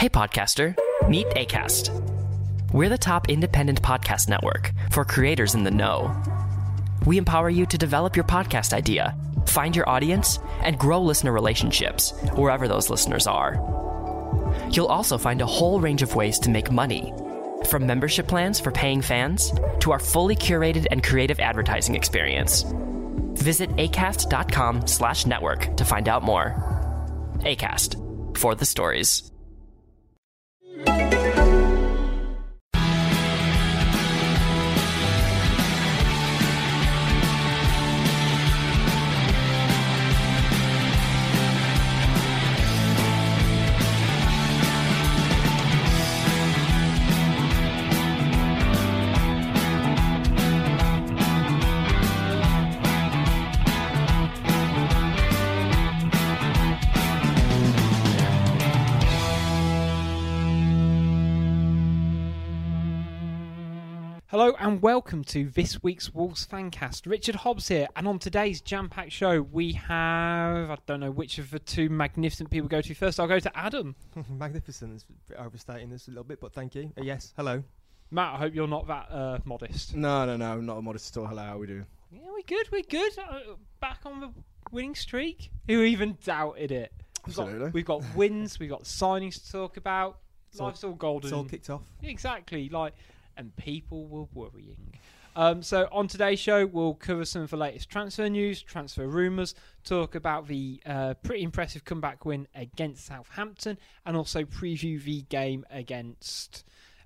Hey, podcaster, meet ACAST. We're the top independent podcast network for creators in the know. We empower you to develop your podcast idea, find your audience, and grow listener relationships wherever those listeners are. You'll also find a whole range of ways to make money, from membership plans for paying fans to our fully curated and creative advertising experience. Visit acast.com slash network to find out more. ACAST, for the stories. Hello and welcome to this week's Wolves Fancast. Richard Hobbs here, and on today's jam-packed show, we have I don't know which of the two magnificent people go to first. I'll go to Adam. Magnificent is overstating this a little bit, but thank you. Uh, yes, hello. Matt, I hope you're not that uh, modest. No, no, no, not modest at all. Hello, how are we doing? Yeah, we're good. We're good. Uh, back on the winning streak. Who even doubted it? We've got- Absolutely. we've got wins. We've got signings to talk about. It's all- Life's all golden. It's all kicked off. Exactly, like, and people were worrying. Um, so on today's show, we'll cover some of the latest transfer news, transfer rumours, talk about the uh, pretty impressive comeback win against Southampton, and also preview the game against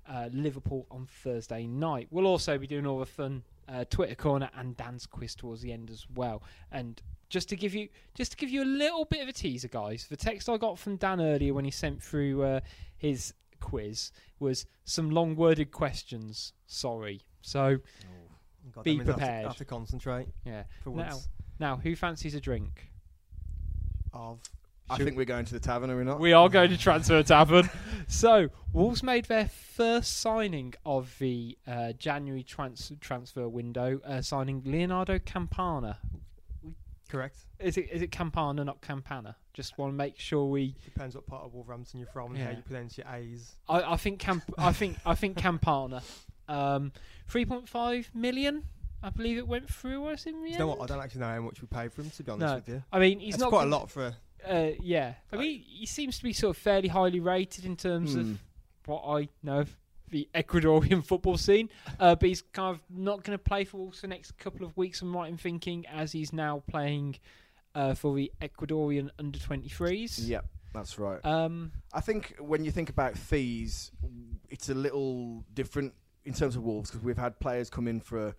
uh, Liverpool on Thursday night. We'll also be doing all the fun uh, Twitter corner and Dan's quiz towards the end as well. And just to give you just to give you a little bit of a teaser, guys, the text I got from Dan earlier when he sent through uh, his quiz was some long worded questions. Sorry. So God, Be that means I have to- prepared. I have to concentrate yeah. for Now, once. now who fancies a drink? Of I Should- think we're going to the tavern, are we not? We are going to transfer tavern. so Wolves made their first signing of the uh, January trans- transfer window, uh, signing Leonardo Campana. Correct. Is it is it Campana, not Campana? Just want to make sure we. Depends what part of Wolverhampton you're from and how Yeah. you pronounce your A's. I, I think Camp. I think I think Campana. Um, three point five million. I believe it went through us in the You know what? end. I don't actually know how much we paid for him. To be honest No, with you, I mean, he's it's not quite a lot for. A, Uh, yeah, I mean, he seems to be sort of fairly highly rated in terms Hmm. of what I know of the Ecuadorian football scene. Uh, but he's kind of not going to play for Wolves for the next couple of weeks. I'm right in thinking, as he's now playing uh, for the Ecuadorian under 23s. Yep, that's right. Um, I think when you think about fees, it's a little different in terms of Wolves because we've had players come in for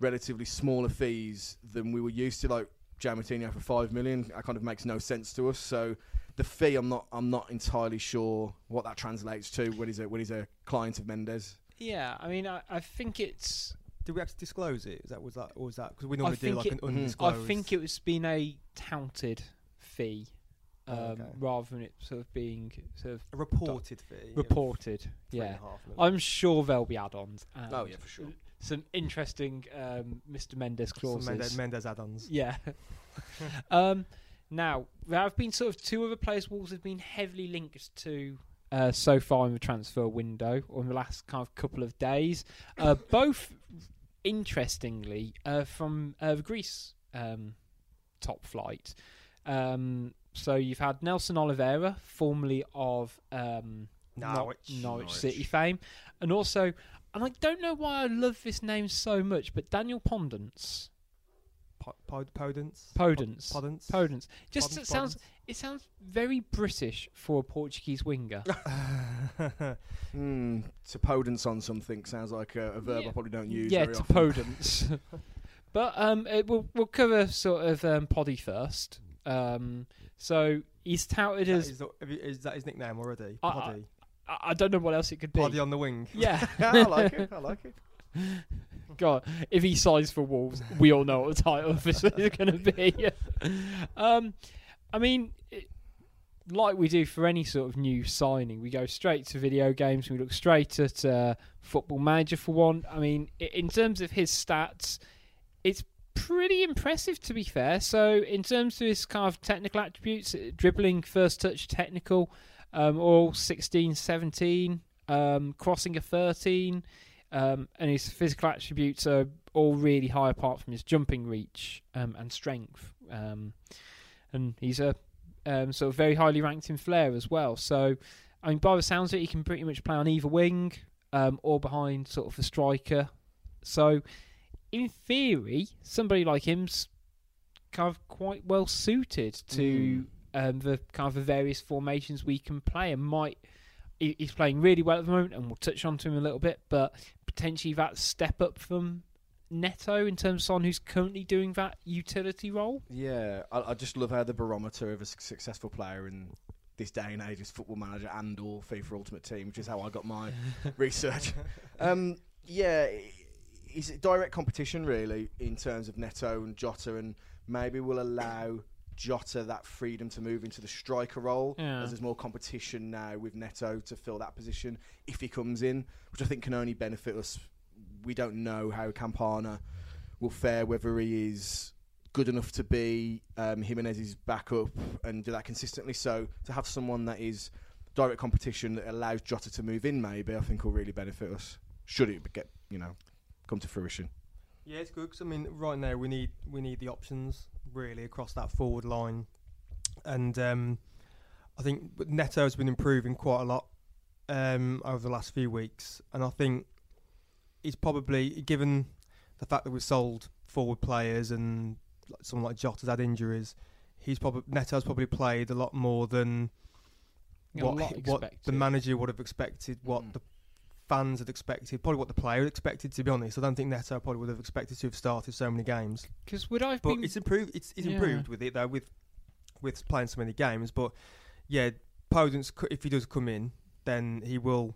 relatively smaller fees than we were used to, like Jamatino for five million. That kind of makes no sense to us. So the fee, I'm not, I'm not entirely sure what that translates to when he's a when he's a client of Mendes. yeah, I mean, I, I think it's. did we have to disclose it? Is that was that or was that because we I normally do think like it- an Mhm. undisclosed? I think it was been a touted fee. Um, Oh, okay. Rather than it sort of being sort of a reported fee. reported, yeah. and a half million. I'm sure there'll be add-ons. and Oh, yeah, for sure. Some interesting um, Mr. Mendes Some clauses. Mendes, Mendes add-ons. Yeah. um, now there have been sort of two other players Wolves have been heavily linked to uh, so far in the transfer window, or in the last kind of couple of days. Uh, both, interestingly, uh, from uh, the Greece um, top flight. Um, so you've had Nelson Oliveira, formerly of um, Norwich. Norwich, Norwich. City fame, and also, and I don't know why I love this name so much, but Daniel Pondence, Po- Pod- Podence. Podence, Pod- Podence. Podence, just Podence, it sounds it sounds very British for a Portuguese winger. Podence. Hmm, to podence on something sounds like a, a verb Yeah. I probably don't use. yeah, to often. Podence. but um, it, we'll we'll cover sort of um, Poddy first. Um, so he's touted That as is, the- is that his nickname already? I- I- Poddy. I, I don't know what else it could be. Poddy on the wing. Yeah, I like it. I like it. God, if he signs for Wolves, we all know what the title is going to be. um, I mean, it, like we do for any sort of new signing, we go straight to video games. We look straight at uh, Football Manager for one. I mean, in terms of his stats, it's pretty impressive to be fair. So, in terms of his kind of technical attributes, uh, dribbling, first touch, technical. um, all 16, 17, um, crossing a 13, um, and his physical attributes are all really high apart from his jumping reach um, and strength. Um, and he's a um, sort of very highly ranked in flair as well. So, I mean, by the sounds of it, he can pretty much play on either wing um, or behind sort of the striker. So, in theory, somebody like him's kind of quite well suited to um, the kind of the various formations we can play, and might he's playing really well at the moment, and we'll touch on to him a little bit, but potentially that step up from Neto in terms of someone who's currently doing that utility role. Yeah, I, I just love how the barometer of a successful player in this day and age is Football Manager and or FIFA Ultimate Team, which is how I got my research. Um, yeah, i- it's direct competition really in terms of Neto and Jota, and maybe will allow Jota that freedom to move into the striker role Yeah. as there's more competition now with Neto to fill that position if he comes in, which I think can only benefit us. We don't know how Campana will fare, whether he is good enough to be um, Jimenez's backup and do that consistently. So to have someone that is direct competition that allows Jota to move in, maybe I think will really benefit us. Should it get you know come to fruition? Yeah, it's good 'cause, I mean, right now we need we need the options really across that forward line, and um, I think Neto's been improving quite a lot um, over the last few weeks, and I think he's probably given the fact that we've sold forward players and someone like Jota's had injuries. He's probably Neto's probably played a lot more than You know, a what, he- what the manager would have expected, what Mm. the fans had expected, probably what the player had expected. To be honest, I don't think Neto probably would have expected to have started so many games. Because would I have But been it's improved. It's, it's Yeah. improved with it though, with with playing so many games. But yeah, Podence, c- if he does come in, then he will.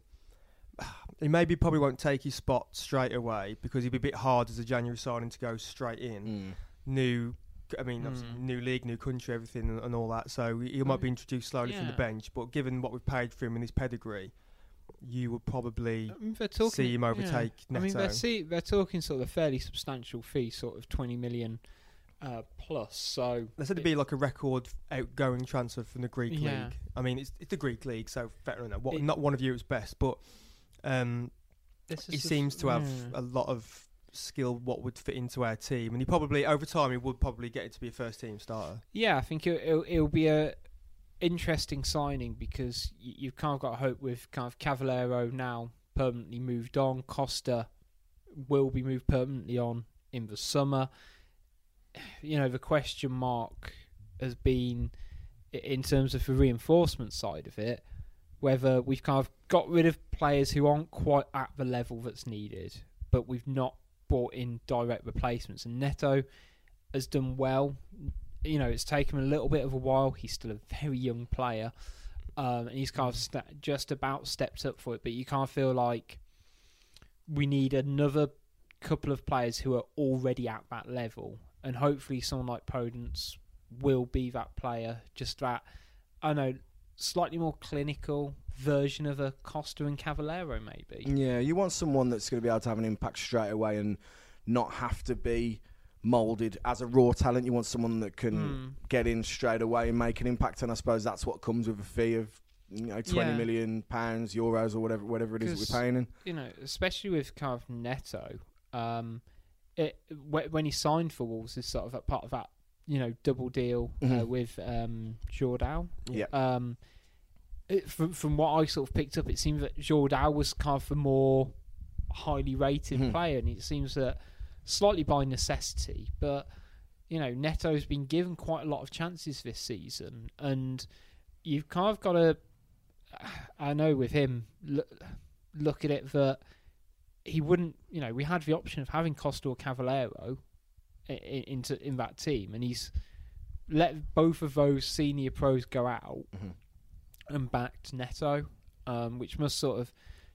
He maybe probably won't take his spot straight away because he'd be a bit hard as a January signing to go straight in. New, I mean, Mm. new league, new country, everything, and, and all that. So he he might be Mm. introduced slowly from the bench. But given what we've paid for him and his pedigree, you would probably I mean, talking, see him yeah. overtake I mean, they're see, they're talking sort of a fairly substantial fee, sort of twenty million uh, plus. So They said it'd be like a record outgoing transfer from the Greek Yeah. league. I mean, it's it's the Greek league, so. What, It- not one of Europe's best, but um, he is seems to have yeah. a lot of skill. What would fit into our team, and he probably over time he would probably get it to be a first team starter. Yeah, I think it, it'll, it'll be a interesting signing because y- you've kind of got hope with kind of Cavaleiro now permanently moved on. Costa will be moved permanently on in the summer. You know, the question mark has been in terms of the reinforcement side of it, whether we've kind of got rid of players who aren't quite at the level that's needed, but we've not brought in direct replacements. And Neto has done well you know, it's taken him a little bit of a while. He's still a very young player, um, and he's kind of sta just about stepped up for it. But you kind of feel like we need another couple of players who are already at that level, and hopefully someone like Podence will be that player. Just that, I don't know, slightly more clinical version of a Costa and Cavaleiro, maybe. Yeah, you want someone that's going to be able to have an impact straight away and not have to be molded as a raw talent. You want someone that can Mm. get in straight away and make an impact. And I suppose that's what comes with a fee of you know twenty Yeah. million pounds, euros, or whatever whatever it is that we're paying. In. you know, especially with kind of Neto, um, it wh- when he signed for Wolves is sort of a part of that you know double deal uh, Mhm. with um, Jordao. Yeah. Um, it, from from what I sort of picked up, it seems that Jordao was kind of a more highly rated Mhm. player, and it seems that slightly by necessity, but you know, Neto's been given quite a lot of chances this season, and you've kind of got to. I know with him, look, look at it that he wouldn't. You know, we had the option of having Costa or Cavaleiro in, into in that team, and he's let both of those senior pros go out Mhm. and backed Neto, um, which must sort of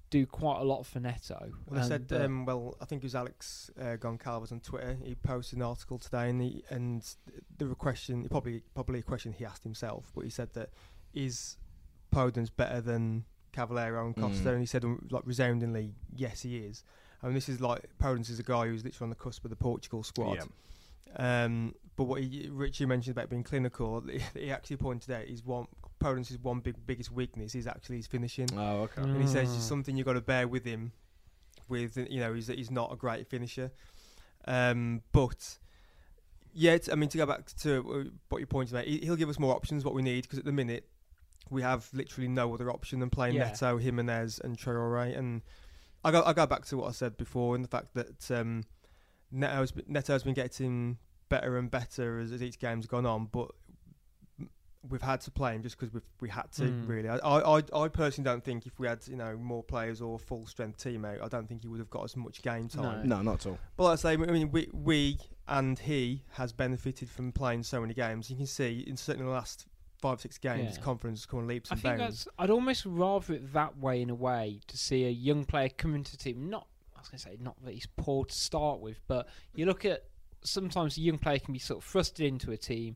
do quite a lot for Neto. Well, I said, but- um, well, I think it was Alex uh, Goncalves on Twitter. He posted an article today, and he, and the question, probably probably a question he asked himself, but he said that is Podence better than Cavaleiro and Costa, Mm. and he said um, like resoundingly, yes, he is. I mean, this is like Podence is a guy who's literally on the cusp of the Portugal squad. Yeah. Um, but what he, Richie mentioned about being clinical, he actually pointed out is one Podence's one big biggest weakness is actually his finishing, Oh, okay. and he says Mm. it's something you've got to bear with him. With you know, he's he's not a great finisher, um, but yeah, I mean to go back to uh, what you pointed out, he- he'll give us more options what we need because at the minute we have literally no other option than playing Yeah. Neto, Jimenez, and Traore. And I go I go back to what I said before and the fact that um, Neto's been- Neto's been getting better and better as, as each game's gone on, but we've had to play him just because we we had to Mm. really. I, I I- I personally don't think if we had you know more players or a full strength team out, I don't think he would have got as much game time. No, not at all. But like I say, I mean, we, we and he has benefited from playing so many games. You can see in certainly the last five, six games, his Yeah. confidence has come on leaps I and think bounds. I'd almost rather it that way in a way to see a young player come into the team. Not, I was going to say, not that he's poor to start with, but you look at sometimes a young player can be sort of thrusted into a team,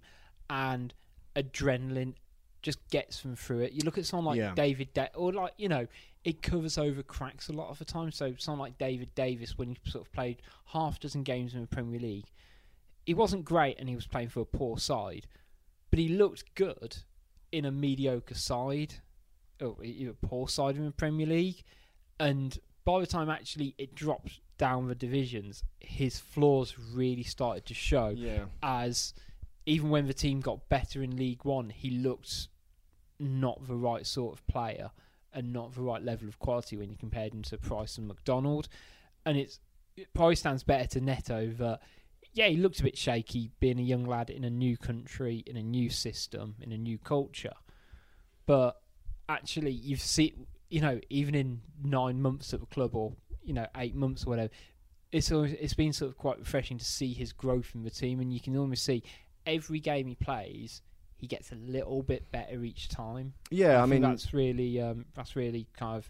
and adrenaline just gets them through it. You look at someone like Yeah. David, da- or like you know, it covers over cracks a lot of the time. So someone like David Davis, when he sort of played half dozen games in the Premier League, he wasn't great, and he was playing for a poor side, but he looked good in a mediocre side, or a poor side in the Premier League, and by the time actually it dropped down the divisions, his flaws really started to show. Yeah. As even when the team got better in League One, he looked not the right sort of player and not the right level of quality when you compared him to Price and McDonald. And it's it probably stands better to Neto that yeah, he looked a bit shaky being a young lad in a new country, in a new system, in a new culture. But actually, you've seen, you know, even in nine months at the club or you know eight months or whatever, it's always, it's been sort of quite refreshing to see his growth in the team, and you can almost see every game he plays, he gets a little bit better each time. Yeah, I, think mean, that's really um, that's really kind of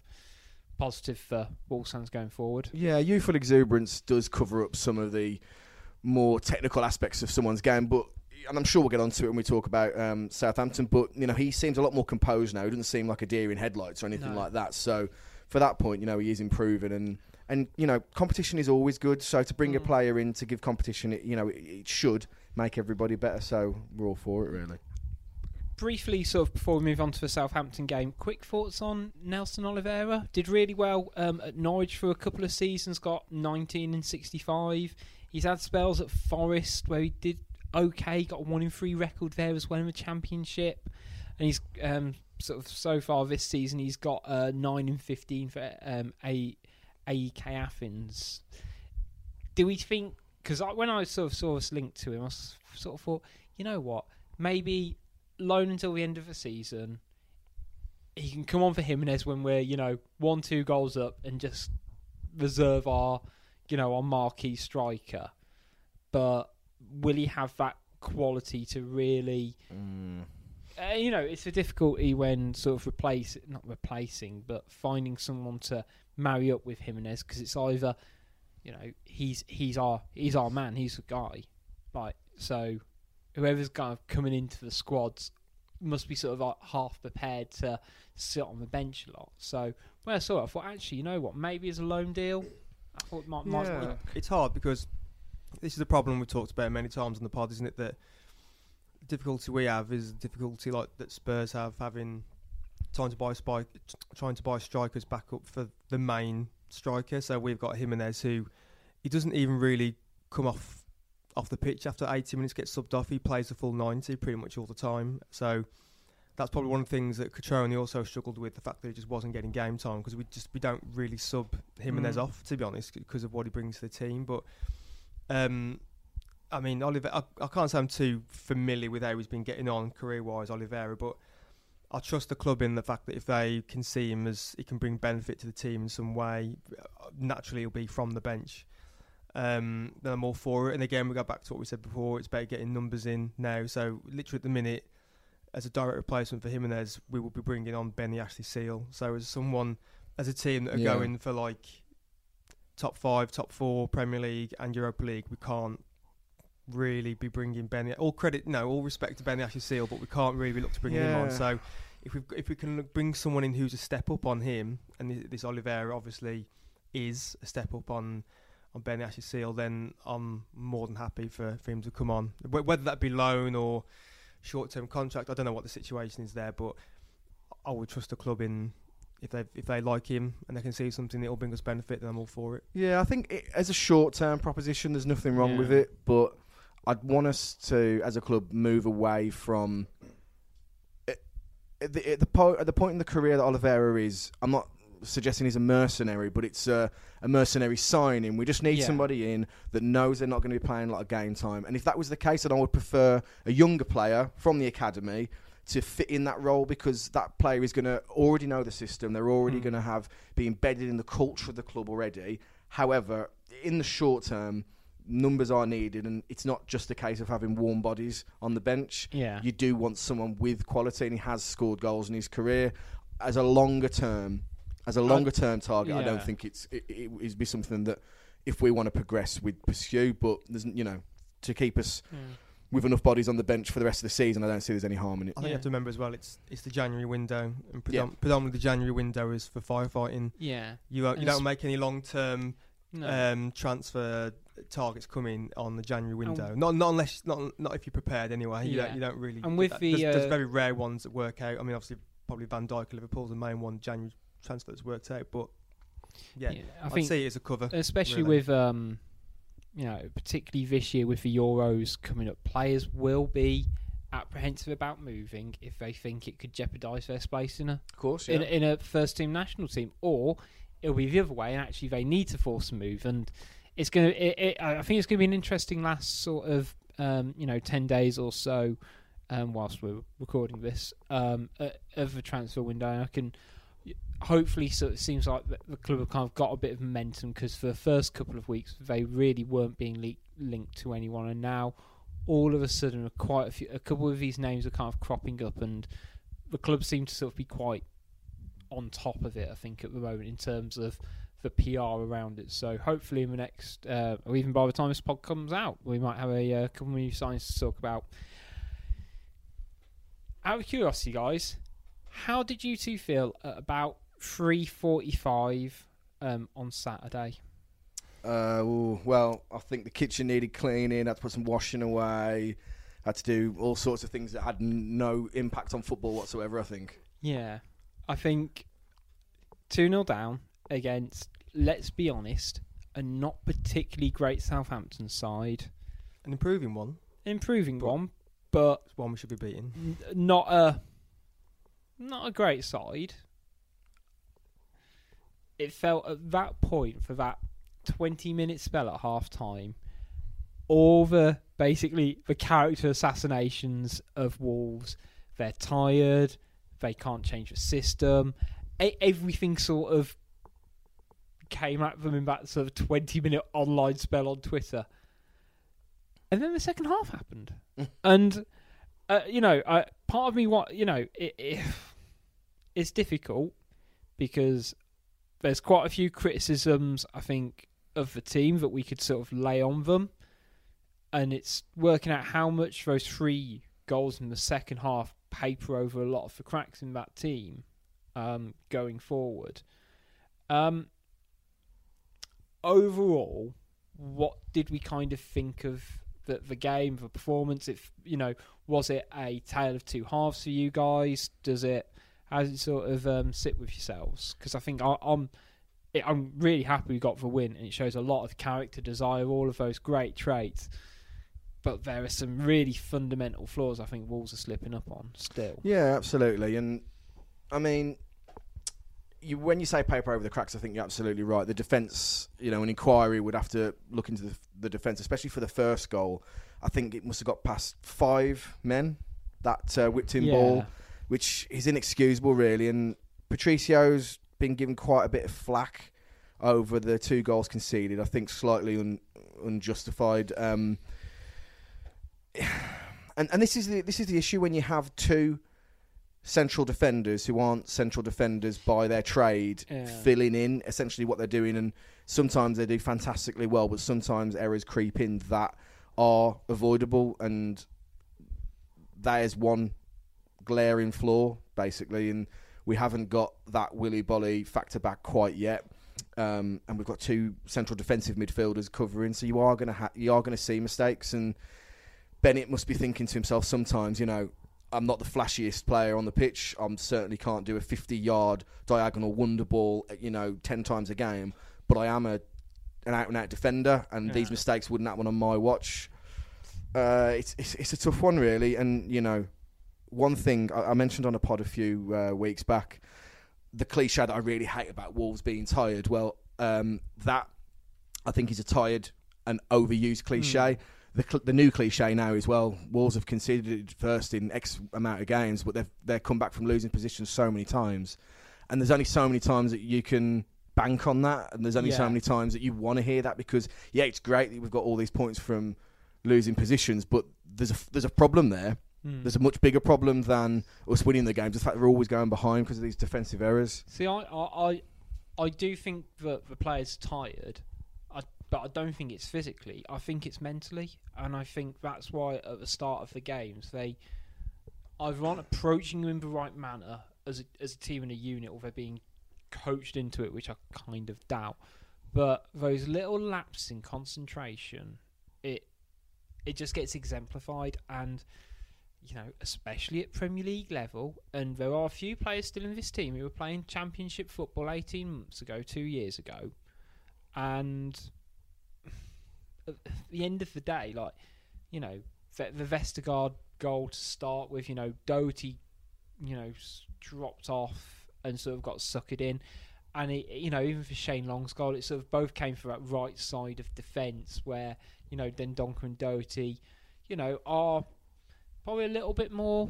positive for Wolves fans going forward. yeah, youthful exuberance does cover up some of the more technical aspects of someone's game, but and I'm sure we'll get onto it when we talk about um, Southampton. But you know, he seems a lot more composed now. He doesn't seem like a deer in headlights or anything No. like that. So for that point, you know, he is improving and. And you know, competition is always good. So to bring a Mm. player in to give competition, it, you know, it, it should make everybody better. So we're all for it, really. briefly, sort of before we move on to the Southampton game, quick thoughts on Nelson Oliveira. Did really well um, at Norwich for a couple of seasons. Got 19 and 65. He's had spells at Forest where he did okay. Got a one in three record there as well in the Championship, and he's um, sort of so far this season he's got uh, nine and 15 for um, a AEK Athens. Do we think? Because when I sort of saw us linked to him, I sort of thought, you know what, maybe loan until the end of the season. He can come on for Jimenez when we're, you know, one, two goals up and just reserve our, you know, our marquee striker. But will he have that quality to really, uh, you know, it's a difficulty when sort of replace, not replacing, but finding someone to marry up with Jimenez because it's either, you know, he's he's our he's our man, he's the guy, like so whoever's kind of coming into the squads must be sort of like half prepared to sit on the bench a lot. So when I saw it, I thought, actually, you know what? Maybe as a loan deal, I thought it might, might Yeah. work. It's hard because this is a problem we've talked about many times on the pod, isn't it? That difficulty we have is the difficulty like that Spurs have having trying to buy spike, trying to buy strikers back up for the main striker. So we've got Jimenez who he doesn't even really come off off the pitch after 80 minutes, gets subbed off. He plays the full 90 pretty much all the time. So that's probably one of the things that Cutrone also struggled with the fact that he just wasn't getting game time because we just we don't really sub Jimenez Mm. off to be honest because of what he brings to the team. But um, I mean, Oliver, I, I can't say I'm too familiar with how he's been getting on career wise, Oliveira, but I trust the club in the fact that if they can see him as he can bring benefit to the team in some way, uh, naturally he'll be from the bench. Um, then I'm all for it. And again, we go back to what we said before. It's about getting numbers in now. So literally at the minute, as a direct replacement for Jimenez, we will be bringing on Benny Ashley Seal. So as someone, as a team that are Yeah. going for like top five, top four Premier League and Europa League, we can't really be bringing Benny. All credit, no, all respect to Benny Ashley Seal, but we can't really look to bring him on. So if we if we can look- bring someone in who's a step up on him, and this, this Oliveira obviously is a step up on on Ben Ashley Seal, then I'm more than happy for, for him to come on. Whether that be loan or short term contract, I don't know what the situation is there, but I would trust the club in if they if they like him and they can see something that will bring us benefit, then I'm all for it. Yeah, I think it, as a short-term proposition, there's nothing wrong with it. But I'd want us to, as a club, move away from at at the, at the, po- at the point in the career that Oliveira is. I'm not suggesting he's a mercenary, but it's a, a mercenary signing. We just need Yeah. somebody in that knows they're not going to be playing a lot of game time. And if that was the case, then I would prefer a younger player from the academy to fit in that role because that player is going to already know the system. They're already Mm. going to have be embedded in the culture of the club already. However, in the short term, numbers are needed, and it's not just a case of having warm bodies on the bench. Yeah. You do want someone with quality, and he has scored goals in his career. As a longer term, as a longer term target, I don't think it's it, it would be something that if we want to progress, we'd pursue. But there's you know to keep us Mm. with enough bodies on the bench for the rest of the season, I don't see there's any harm in it. I think you have to remember as well, it's it's the January window, and predom- Yeah. predominantly the January window is for firefighting. Yeah. You uh, you don't make any long term No. um, transfer targets coming on the January And- window. not not unless not not if you're prepared anyway. You Yeah. don't you don't really. And with that. the, there's, there's uh, very rare ones that work out. I mean, obviously probably Van Dijk at Liverpool's the main one January transfer that's worked out, but yeah, I I'd think see it as a cover. especially really. with um, you know, particularly this year with the Euros coming up, players will be apprehensive about moving if they think it could jeopardise their space in a Of course, in, in a first team national team, or it'll be the other way, and actually they need to force a move, and it's to. It, I think it's going to be an interesting last sort of um, you know ten days or so, um, whilst we're recording this um, of the transfer window. And I can hopefully, so it seems like the, the club have kind of got a bit of momentum because for the first couple of weeks they really weren't being le- linked to anyone, and now all of a sudden, quite a few, a couple of these names are kind of cropping up, and the club seem to sort of be quite on top of it. I think at the moment in terms of the PR around it. So hopefully in the next, uh, or even by the time this pod comes out, we might have a uh, couple of new signs to talk about. Out of curiosity, guys, how did you two feel at about three forty-five um, on Saturday? Uh, well, I think the kitchen needed cleaning. Had to put some washing away. Had to do all sorts of things that had no impact on football whatsoever. I think. Yeah, I think two 0 down against. Let's be honest, a not particularly great Southampton side. An improving one. Improving But- one, but It's one we should be beating. n- not a not a great side. It felt at that point for that twenty minute spell at half time, all the basically the character assassinations of Wolves. They're tired. They can't change the system. E- everything sort of came at them in that sort of twenty minute online spell on Twitter. And then the second half happened, and uh, you know, I, part of me what you know, it, it, it's difficult because there's quite a few criticisms I think of the team that we could sort of lay on them, and it's working out how much those three goals in the second half paper over a lot of the cracks in that team um, going forward. Um, overall, what did we kind of think of the the game, the performance? If you know, was it a tale of two halves for you guys? Does it? How does it sort of um, sit with yourselves? Because I think I, I'm, it, I'm really happy we got the win, and it shows a lot of character, desire, all of those great traits. But there are some really fundamental flaws I think Wolves are slipping up on still. Yeah, absolutely. And I mean, you, when you say paper over the cracks, I think you're absolutely right. The defence, you know, an inquiry would have to look into the, the defence, especially for the first goal. I think it must have got past five men that uh, whipped in Yeah. ball, which is inexcusable, really. And Patricio's been given quite a bit of flack over the two goals conceded. I think slightly un, unjustified. Um, and and this is the this is the issue when you have two central defenders who aren't central defenders by their trade Yeah. filling in essentially what they're doing and sometimes they do fantastically well but sometimes errors creep in that are avoidable and that is one glaring flaw basically and we haven't got that Willy Boly factor back quite yet um, and we've got two central defensive midfielders covering. So you are going to ha- you are going to see mistakes, and Bennett must be thinking to himself sometimes, you know, I'm not the flashiest player on the pitch. I certainly can't do a 50 yard diagonal wonder ball, you know, 10 times a game. But I am a an out and out defender, and Yeah. these mistakes wouldn't happen on my watch. Uh, it's, it's it's a tough one, really. And you know, one thing I, I mentioned on a pod a few uh, weeks back, the cliche that I really hate about Wolves being tired. Well, um, that I think is a tired and overused cliche. The, cl- the new cliche now is well, Wolves have conceded first in X amount of games, but they've they've come back from losing positions so many times, and there's only so many times that you can bank on that, and there's only so many times that you want to hear that because yeah, it's great that we've got all these points from losing positions, but there's a there's a problem there. Hmm. There's a much bigger problem than us winning the games. The fact they're always going behind because of these defensive errors. See, I, I, I, do think that the players tired, but I don't think it's physically. I think it's mentally, and I think that's why at the start of the games they either aren't approaching you in the right manner as a, as a team and a unit, or they're being coached into it, which I kind of doubt. But those little lapses in concentration, it it just gets exemplified, and you know, especially at Premier League level, and there are a few players still in this team who were playing Championship football 18 months ago, two years ago, and at the end of the day, like, you know, the, the Vestergaard goal to start with, you know, Doherty, you know, dropped off and sort of got suckered in. And, it, you know, even for Shane Long's goal, it sort of both came from that right side of defence where, you know, Dendoncker and Doherty, you know, are probably a little bit more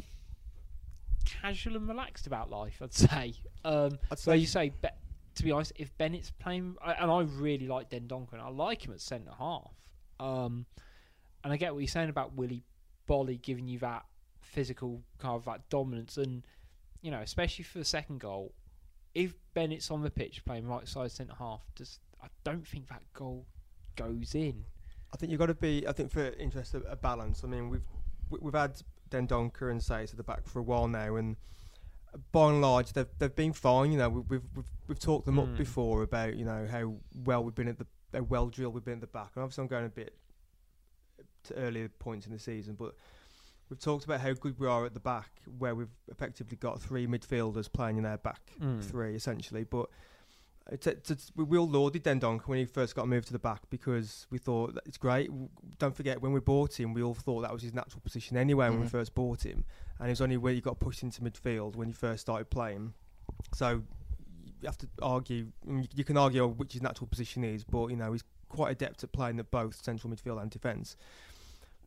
casual and relaxed about life, I'd say. Um, I'd so say you say, Be- to be honest, if Bennett's playing, and I really like Dendoncker, and I like him at centre half. Um, and I get what you're saying about Willy Boly giving you that physical kind of that dominance, and you know, especially for the second goal, if Bennett's on the pitch playing right side centre half, just I don't think that goal goes in. I think you've got to be. I think for interest a balance. I mean, we've we- we've had Dendoncker and Saiss at the back for a while now, and by and large, they've they've been fine. You know, we- we've we've we've talked them Hmm. up before about you know how well we've been at the how well drilled we've been at the back. And obviously, I'm going a bit to earlier points in the season, but we've talked about how good we are at the back, where we've effectively got three midfielders playing in their back Hmm. three essentially. But it's, it's, it's, we all lauded Dendonk when he first got moved to the back because we thought that it's great. Don't forget when we bought him, we all thought that was his natural position anyway when we Mhm. first bought him, and it was only where he got pushed into midfield when he first started playing. So you have to argue. You can argue which his natural position is, but you know he's quite adept at playing at both central midfield and defence.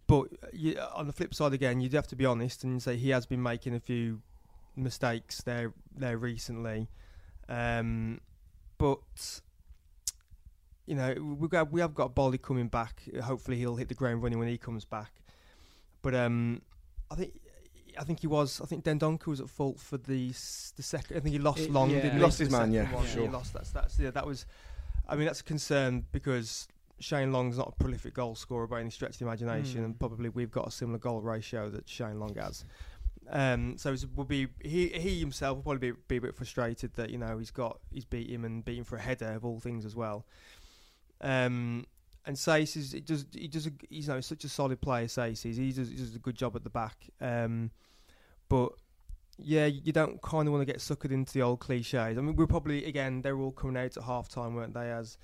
But uh, you, on the flip side again, you'd have to be honest and say he has been making a few mistakes there there recently. Um, but you know we got we have got Boly coming back. Hopefully he'll hit the ground running when he comes back. But um, I think I think he was. I think Dendoncker was at fault for the the second. I think he lost It- long. yeah. didn't He he? lost his man, yeah, one. sure. He lost. That's that's yeah. That was. I mean that's a concern because Shane Long's not a prolific goal scorer by any stretch of the imagination, Mm. and probably we've got a similar goal ratio that Shane Long has. Um, so it will be he he himself will probably be, be a bit frustrated that you know he's got he's beat him and beat him for a header of all things as well. Um, and Saiss is it does he does a, he's you know such a solid player. Saiss is he does, he does a good job at the back. Um, but yeah, you don't kind of want to get suckered into the old cliches. I mean, we're probably again they were all coming out at half time, weren't they? As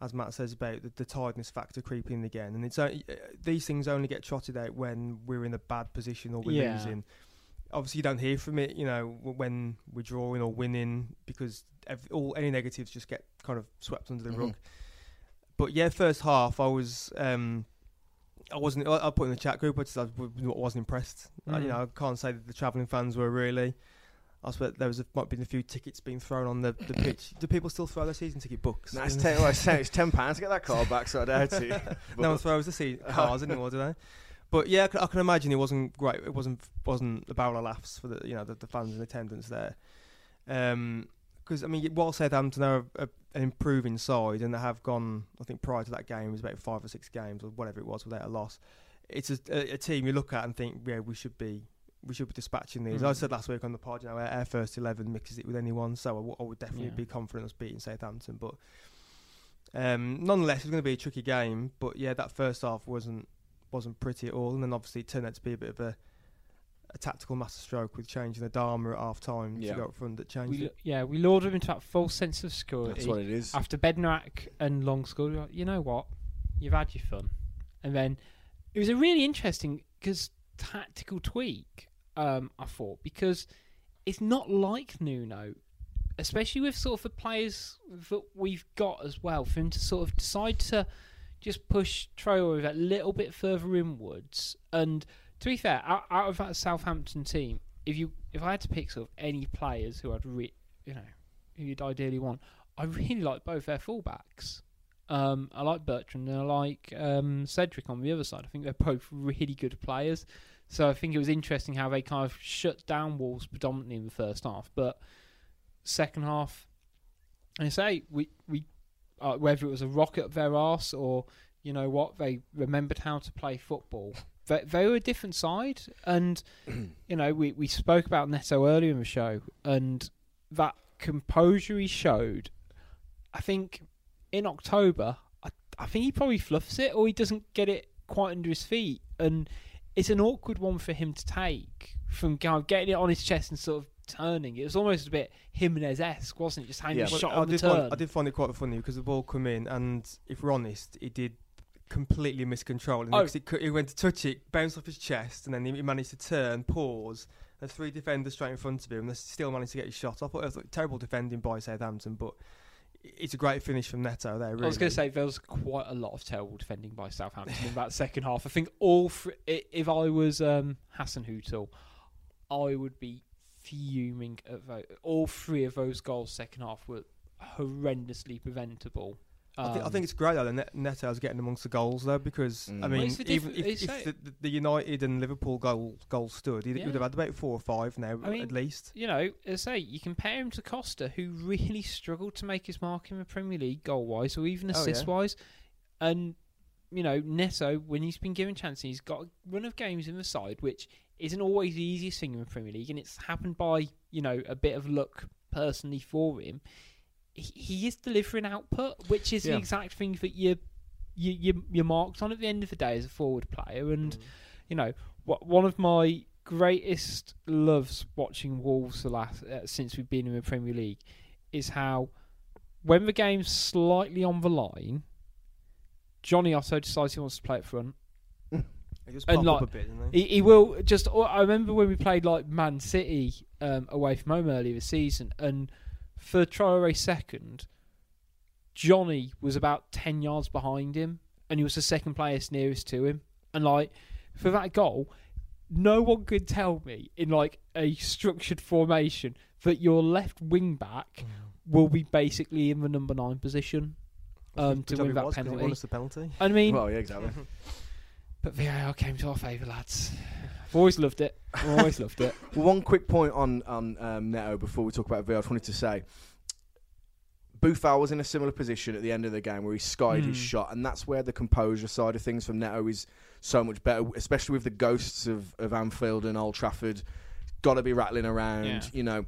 as Matt says about the, the tiredness factor creeping in again, and it's only, uh, these things only get trotted out when we're in a bad position or we're Yeah. losing. Obviously, you don't hear from it, you know, when we're drawing or winning because ev- all any negatives just get kind of swept under the Mhm. rug. But yeah, first half I was. Um, I wasn't. I I put in the chat group. I just I wasn't impressed. Mm. you know, I can't say that the travelling fans were really. I suppose there was a, might have been a few tickets being thrown on the, the pitch. Do people still throw their season ticket books? Nice. Ten, well, I it's ten pounds to get that car back, so I doubt it. no one throws the seat cars anymore, do they? But yeah, I can, I can imagine it wasn't great. It wasn't wasn't a barrel of laughs for the you know the, the fans in attendance there. Because I mean, while Southampton are a, a, an improving side and they have gone, I think prior to that game it was about five or six games or whatever it was without a loss. It's a, a, a team you look at and think, yeah, we should be we should be dispatching these. I Mm. said last week on the pod, you know, our, our first eleven mixes it with anyone, so I, w- I would definitely Yeah. be confident us beating Southampton. But Um, nonetheless, it's going to be a tricky game, but yeah, that first half wasn't wasn't pretty at all, and then obviously it turned out to be a bit of a a tactical masterstroke with changing the Dharma at half time Yeah. to go up front that changed We, it. yeah, we lured him into that false sense of security. That's what it is. After Bednarek and Long School, we like, you know what? You've had your fun. And then it was a really interesting because tactical tweak, um, I thought, because it's not like Nuno, especially with sort of the players that we've got as well, for him to sort of decide to just push Traore a little bit further inwards. And to be fair, out, out of that Southampton team, if you if I had to pick sort of any players who I'd re- you know who you'd ideally want, I really like both their fullbacks. Um, I like Bertrand and I like um, Cedric on the other side. I think they're both really good players. So I think it was interesting how they kind of shut down Wolves predominantly in the first half, but second half, I say we we uh, whether it was a rocket up their arse or you know what they remembered how to play football. They, they were a different side, and you know we we spoke about Neto earlier in the show, and that composure he showed. I think in October, I, I think he probably fluffs it or he doesn't get it quite under his feet, and it's an awkward one for him to take from kind of getting it on his chest and sort of turning. It was almost a bit Jimenez esque, wasn't it? Just hanging Yeah. Shot I on the did turn. Find, I did find it quite funny because the ball come in, and if we're honest, he did completely miscontrol it. Oh. because He, cou- went to touch it, bounced off his chest, and then he, he managed to turn, pause. There's three defenders straight in front of him, and they still managed to get his shot off. I thought it was like, terrible defending by Southampton, but it's a great finish from Neto there. Really. I was going to say there was quite a lot of terrible defending by Southampton in that second half. I think all three, if I was um, Hasenhüttl, I would be fuming at tho- all three of those goals second half were horrendously preventable. I, thi- I Um, think it's great though that Net- Neto's getting amongst the goals though because Mm. I mean it's even if, if the, the, the United and Liverpool goal goals stood, he'd, Yeah. he'd have had about four or five now I mean, at least. you know, as I say, you compare him to Costa, who really struggled to make his mark in the Premier League goal wise or even Oh, yeah. assist wise. And, you know, Neto, when he's been given chances, he's got a run of games in the side, which isn't always the easiest thing in the Premier League. And it's happened by, you know, a bit of luck personally for him. He, he is delivering output, which is Yeah. the exact thing that you, you, you, you're marked on at the end of the day as a forward player. And, Mm. you know, what one of my greatest loves watching Wolves the last uh, since we've been in the Premier League is how when the game's slightly on the line, Jonny Otto decides he wants to play up front. He just And pop like- up a bit, he? He, he will just. oh, I remember when we played like Man City um, away from home earlier this season, and for Traore second, Jonny was about ten yards behind him, and he was the second player nearest to him. And like for that goal, no one could tell me in like a structured formation that your left wing back will be basically in the number nine position um, Good to job win that was, 'cause He penalty. won us the penalty. I mean, Well, yeah, exactly. but VAR came to our favour, lads. I've always loved it. I've always loved it. Well, one quick point on on um, Neto before we talk about VR. I just wanted to say, Boufal was in a similar position at the end of the game where he skied his Hmm. shot, and that's where the composure side of things from Neto is so much better, especially with the ghosts of, of Anfield and Old Trafford. Got to be rattling around, Yeah. you know.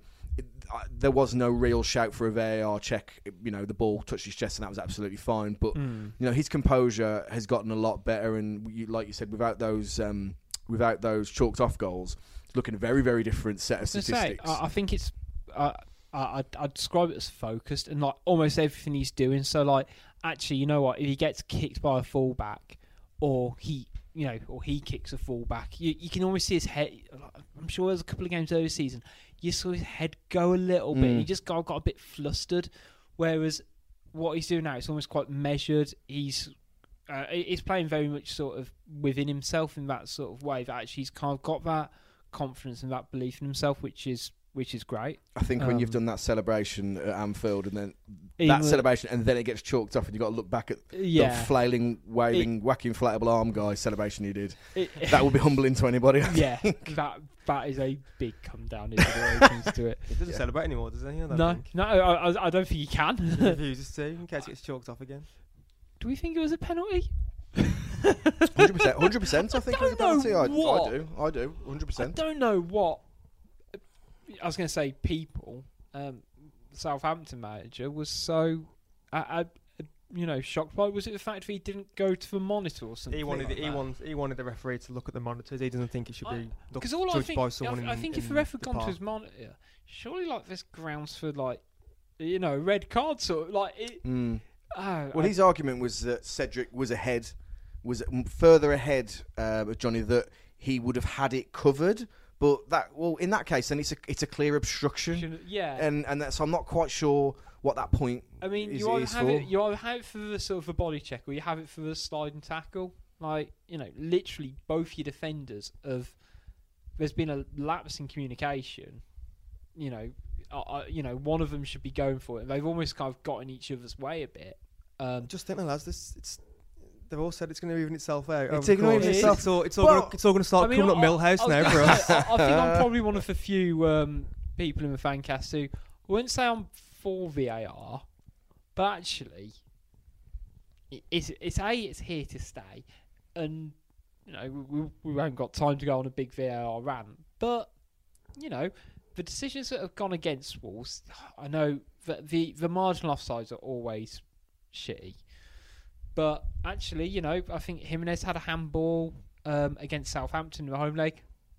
There was no real shout for a VAR check. You know, the ball touched his chest, and that was absolutely fine. But Mm. you know his composure has gotten a lot better, and you, like you said, without those um, without those chalked off goals, looking a very very different set of I say, statistics. I, I think it's. Uh, I, I'd, I'd describe it as focused and like almost everything he's doing. So like, actually, you know what? If he gets kicked by a fullback, or he, you know, or he kicks a fullback, you, you can almost see his head. I'm sure there's a couple of games this season. You saw his head go a little bit. Mm. He just got got a bit flustered. Whereas what he's doing now, it's almost quite measured. He's uh, he's playing very much sort of within himself in that sort of way. That actually he's kind of got that confidence and that belief in himself, which is which is great. I think when you've um, done that celebration at Anfield and then Even that celebration and then it gets chalked off and you've got to look back at yeah, the flailing, waving, whacking inflatable arm guy celebration you did. It- That will be humbling to anybody. yeah, that that is a big come down into the ratings to it. He doesn't Yeah. celebrate anymore, does he? I don't No, think. no, I, I- I don't think he He can. refuses to in case it gets chalked off again. Do we think it was a penalty? Hundred percent, hundred percent. I think it was a penalty. I, I do, I do, hundred percent. I percent. don't know what. I was going to say people. Um, Southampton manager was so. I, I, you know, shocked by? Was it the fact that he didn't go to the monitor or something? He wanted like he that? wanted he wanted the referee to look at the monitors. He doesn't think it should I- be Because all I think, by I, th- in, I think if the referee had the gone to his monitor, surely like there's grounds for like, you know, red card sort of like it. Mm. Oh, Well, I- his argument was that Cedric was ahead, was further ahead uh, of Jonny that he would have had it covered. But that, well, in that case, then it's a it's a clear obstruction, shouldn't- yeah. and and that, so I'm not quite sure what that point. I mean, is- you either is have for. it, you either have it for the sort of a body check, or you have it for the slide and tackle. Like you know, literally both your defenders of There's been a lapse in communication. You know, uh, uh, you know, one of them should be going for it. They've almost kind of got in each other's way a bit. Um, Just think, lads, this it's. They've all said it's going to even itself out. It's over the ignoring itself. It's all. It's all. Well, gonna, it's all going to start I mean, coming up I- Millhouse now gonna for us. I, I think I'm probably one of the few um, people in the fan cast who I wouldn't say I'm for VAR, but actually, it's it's a it's here to stay, and you know we, we, we haven't got time to go on a big VAR rant, but you know the decisions that have gone against Wolves, I know that the the marginal offsides are always shitty. But actually, you know, I think Jimenez had a handball um, against Southampton in the home leg,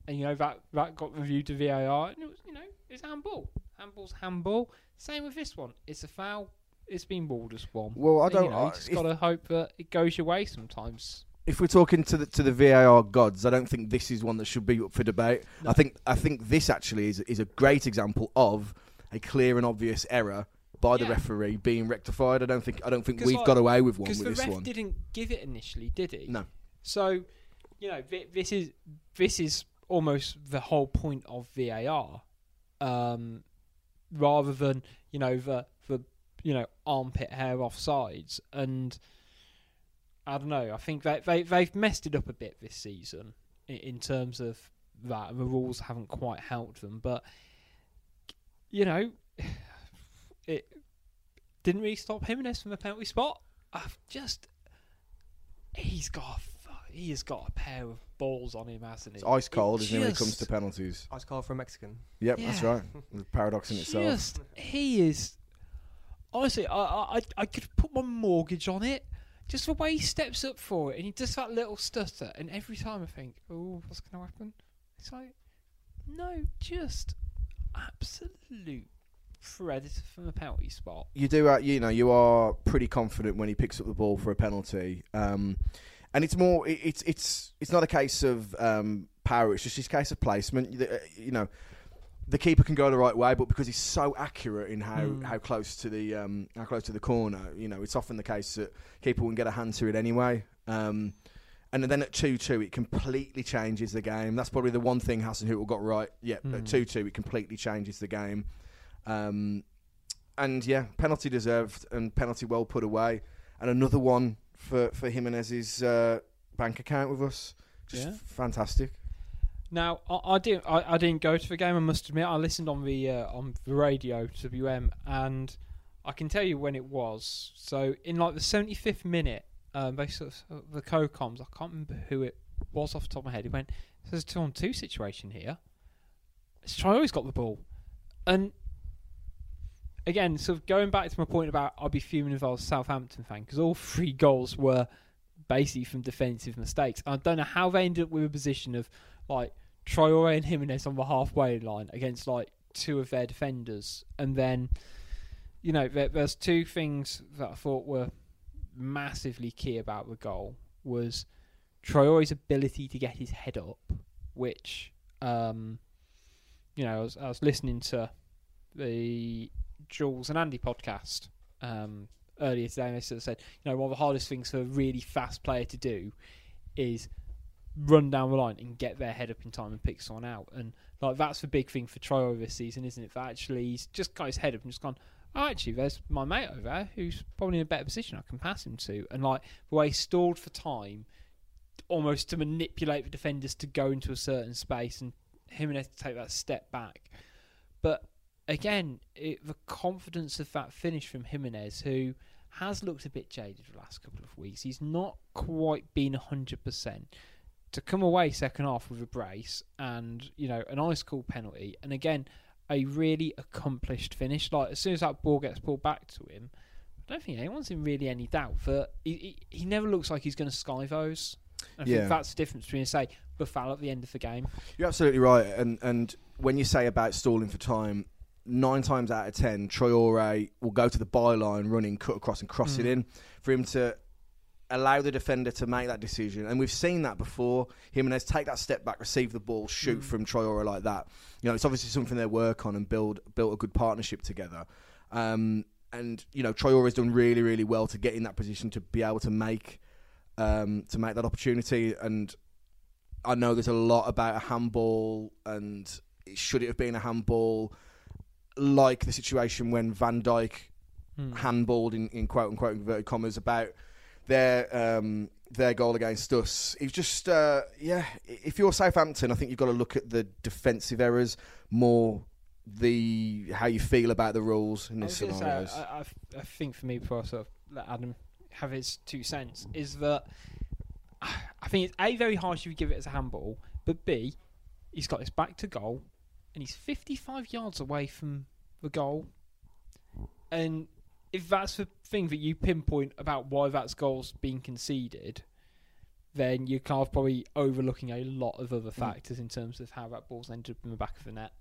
and you know that that got reviewed to VAR, and it was you know it's handball. Handball's handball. Same with this one. It's a foul. It's been ruled as one. Well, I And, don't. You, know, I- you just got to hope that it goes your way sometimes. if we're talking to the to the VAR gods, I don't think this is one that should be up for debate. No. I think I think this actually is is a great example of a clear and obvious error by the Yeah. referee being rectified. I don't think I don't think we've like, got away with one with the this one. didn't give it initially, did he? No. So, you know, thi- this is this is almost the whole point of VAR, um, rather than you know the the you know armpit hair offsides, and I don't know. I think they they they've messed it up a bit this season in, in terms of that. The rules haven't quite helped them, but you know, it didn't really stop Jimenez from the penalty spot. I've just he's got a, he has got a pair of balls on him, hasn't he? It's ice cold, It isn't it, when it comes to penalties? Ice cold for a Mexican. Yep, that's right. The paradox in itself. He is honestly, I, I I- I could put my mortgage on it. Just the way he steps up for it, and he does that little stutter, and every time I think, "Oh, what's going to happen?" It's like, no, just absolute predator from the penalty spot. you do, uh, you know, you are pretty confident when he picks up the ball for a penalty, um, and it's more, it, it's it's it's not a case of um, power; it's just his case of placement. Uh, You know, the keeper can go the right way, but because he's so accurate in how, Hmm. how close to the um, how close to the corner, you know, it's often the case that keeper will get a hand to it anyway. Um, and then at two two, it completely changes the game. That's probably the one thing Hasenhüttl got right. Yeah, Hmm. at two two, it completely changes the game. Um, and yeah, penalty deserved and penalty well put away. And another one for for Jimenez's uh, bank account with us. Just Yeah. fantastic. Now, I, I didn't. I, I didn't go to the game. I must admit, I listened on the uh, on the radio to WM, and I can tell you when it was. So, in like the seventy fifth minute, um, they sort of, the co-coms. I can't remember who it was off the top of my head. He went, "There's a two on two situation here." It's Traore's got the ball, and again, sort of going back to my point about I'd be fuming if I was a Southampton fan because all three goals were basically from defensive mistakes. I don't know how they ended up with a position of like Traore and Jimenez on the halfway line against like two of their defenders, and then you know there, there's two things that I thought were massively key about the goal was Traore's ability to get his head up, which um, you know I was, I was listening to the Jules and Andy podcast um, earlier today, and they sort of said, you know, one of the hardest things for a really fast player to do is run down the line and get their head up in time and pick someone out. And like that's the big thing for Traore this season, isn't it? That actually he's just got his head up and just gone. Oh, actually, there's my mate over there who's probably in a better position. I can pass him to, and like the way he stalled for time, almost to manipulate the defenders to go into a certain space, and Jimenez to take that step back. But again, it, the confidence of that finish from Jimenez, who has looked a bit jaded the last couple of weeks. He's not quite been 100%. To come away second half with a brace and, you know, an ice cool penalty, and again, a really accomplished finish. Like, as soon as that ball gets pulled back to him, I don't think anyone's in really any doubt that he, he, he never looks like he's going to sky those. I Yeah. think that's the difference between, say, Boufal at the end of the game. You're absolutely right, and and when you say about stalling for time, nine times out of ten, Traore will go to the byline, running, cut across, and cross it Mm. in for him to allow the defender to make that decision. And we've seen that before. Jimenez take that step back, receive the ball, shoot Mm. from Traore like that. You know, it's obviously something they work on and build built a good partnership together. Um, and you know, Traore has done really, really well to get in that position to be able to make um, to make that opportunity. And I know there's a lot about a handball and should it have been a handball, like the situation when Van Dijk Hmm. handballed in, in quote unquote inverted commas about their um, their goal against us. It's just uh, yeah. If you're Southampton, I think you've got to look at the defensive errors more the how you feel about the rules in I these was gonna say. I, I, I think for me, before I sort of let Adam have his two cents, is that I think it's A, very harsh if you give it as a handball, but B, he's got his back to goal and he's 55 yards away from the goal. And if that's the thing that you pinpoint about why that's goal's being conceded, then you're kind of probably overlooking a lot of other factors in terms of how that ball's ended up in the back of the net.